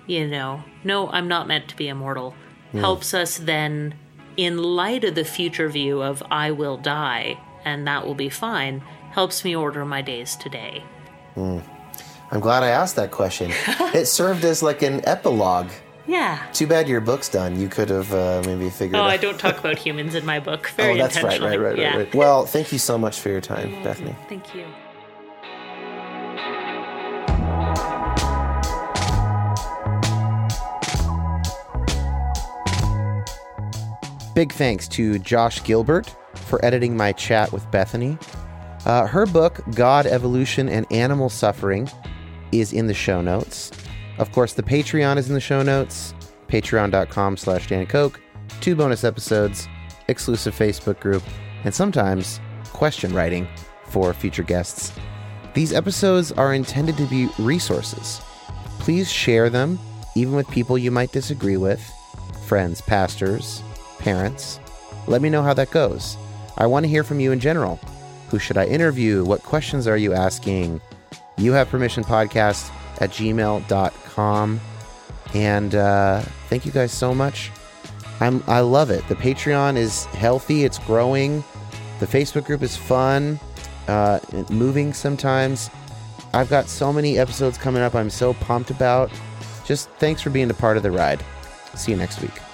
you know, no, I'm not meant to be immortal, helps us then, in light of the future view of I will die and that will be fine, helps me order my days today. I'm glad I asked that question. it served as like an epilogue. Yeah. Too bad your book's done. You could have uh, maybe figured Oh, out. I don't talk about humans in my book. Very oh, that's right, right, right, right, yeah. right. Well, thank you so much for your time, Bethany. Thank you. Big thanks to Josh Gilbert for editing my chat with Bethany. Uh, her book, God, Evolution, and Animal Suffering, is in the show notes. Of course, the Patreon is in the show notes. Patreon.com slash Dan Koch. Two bonus episodes, exclusive Facebook group, and sometimes question writing for future guests. These episodes are intended to be resources. Please share them, even with people you might disagree with friends, pastors, parents. Let me know how that goes. I want to hear from you in general. Who should I interview? What questions are you asking? You have permission podcast at gmail.com. And uh, thank you guys so much. I'm, I love it. The Patreon is healthy, it's growing. The Facebook group is fun, uh, moving sometimes. I've got so many episodes coming up I'm so pumped about. Just thanks for being a part of the ride. See you next week.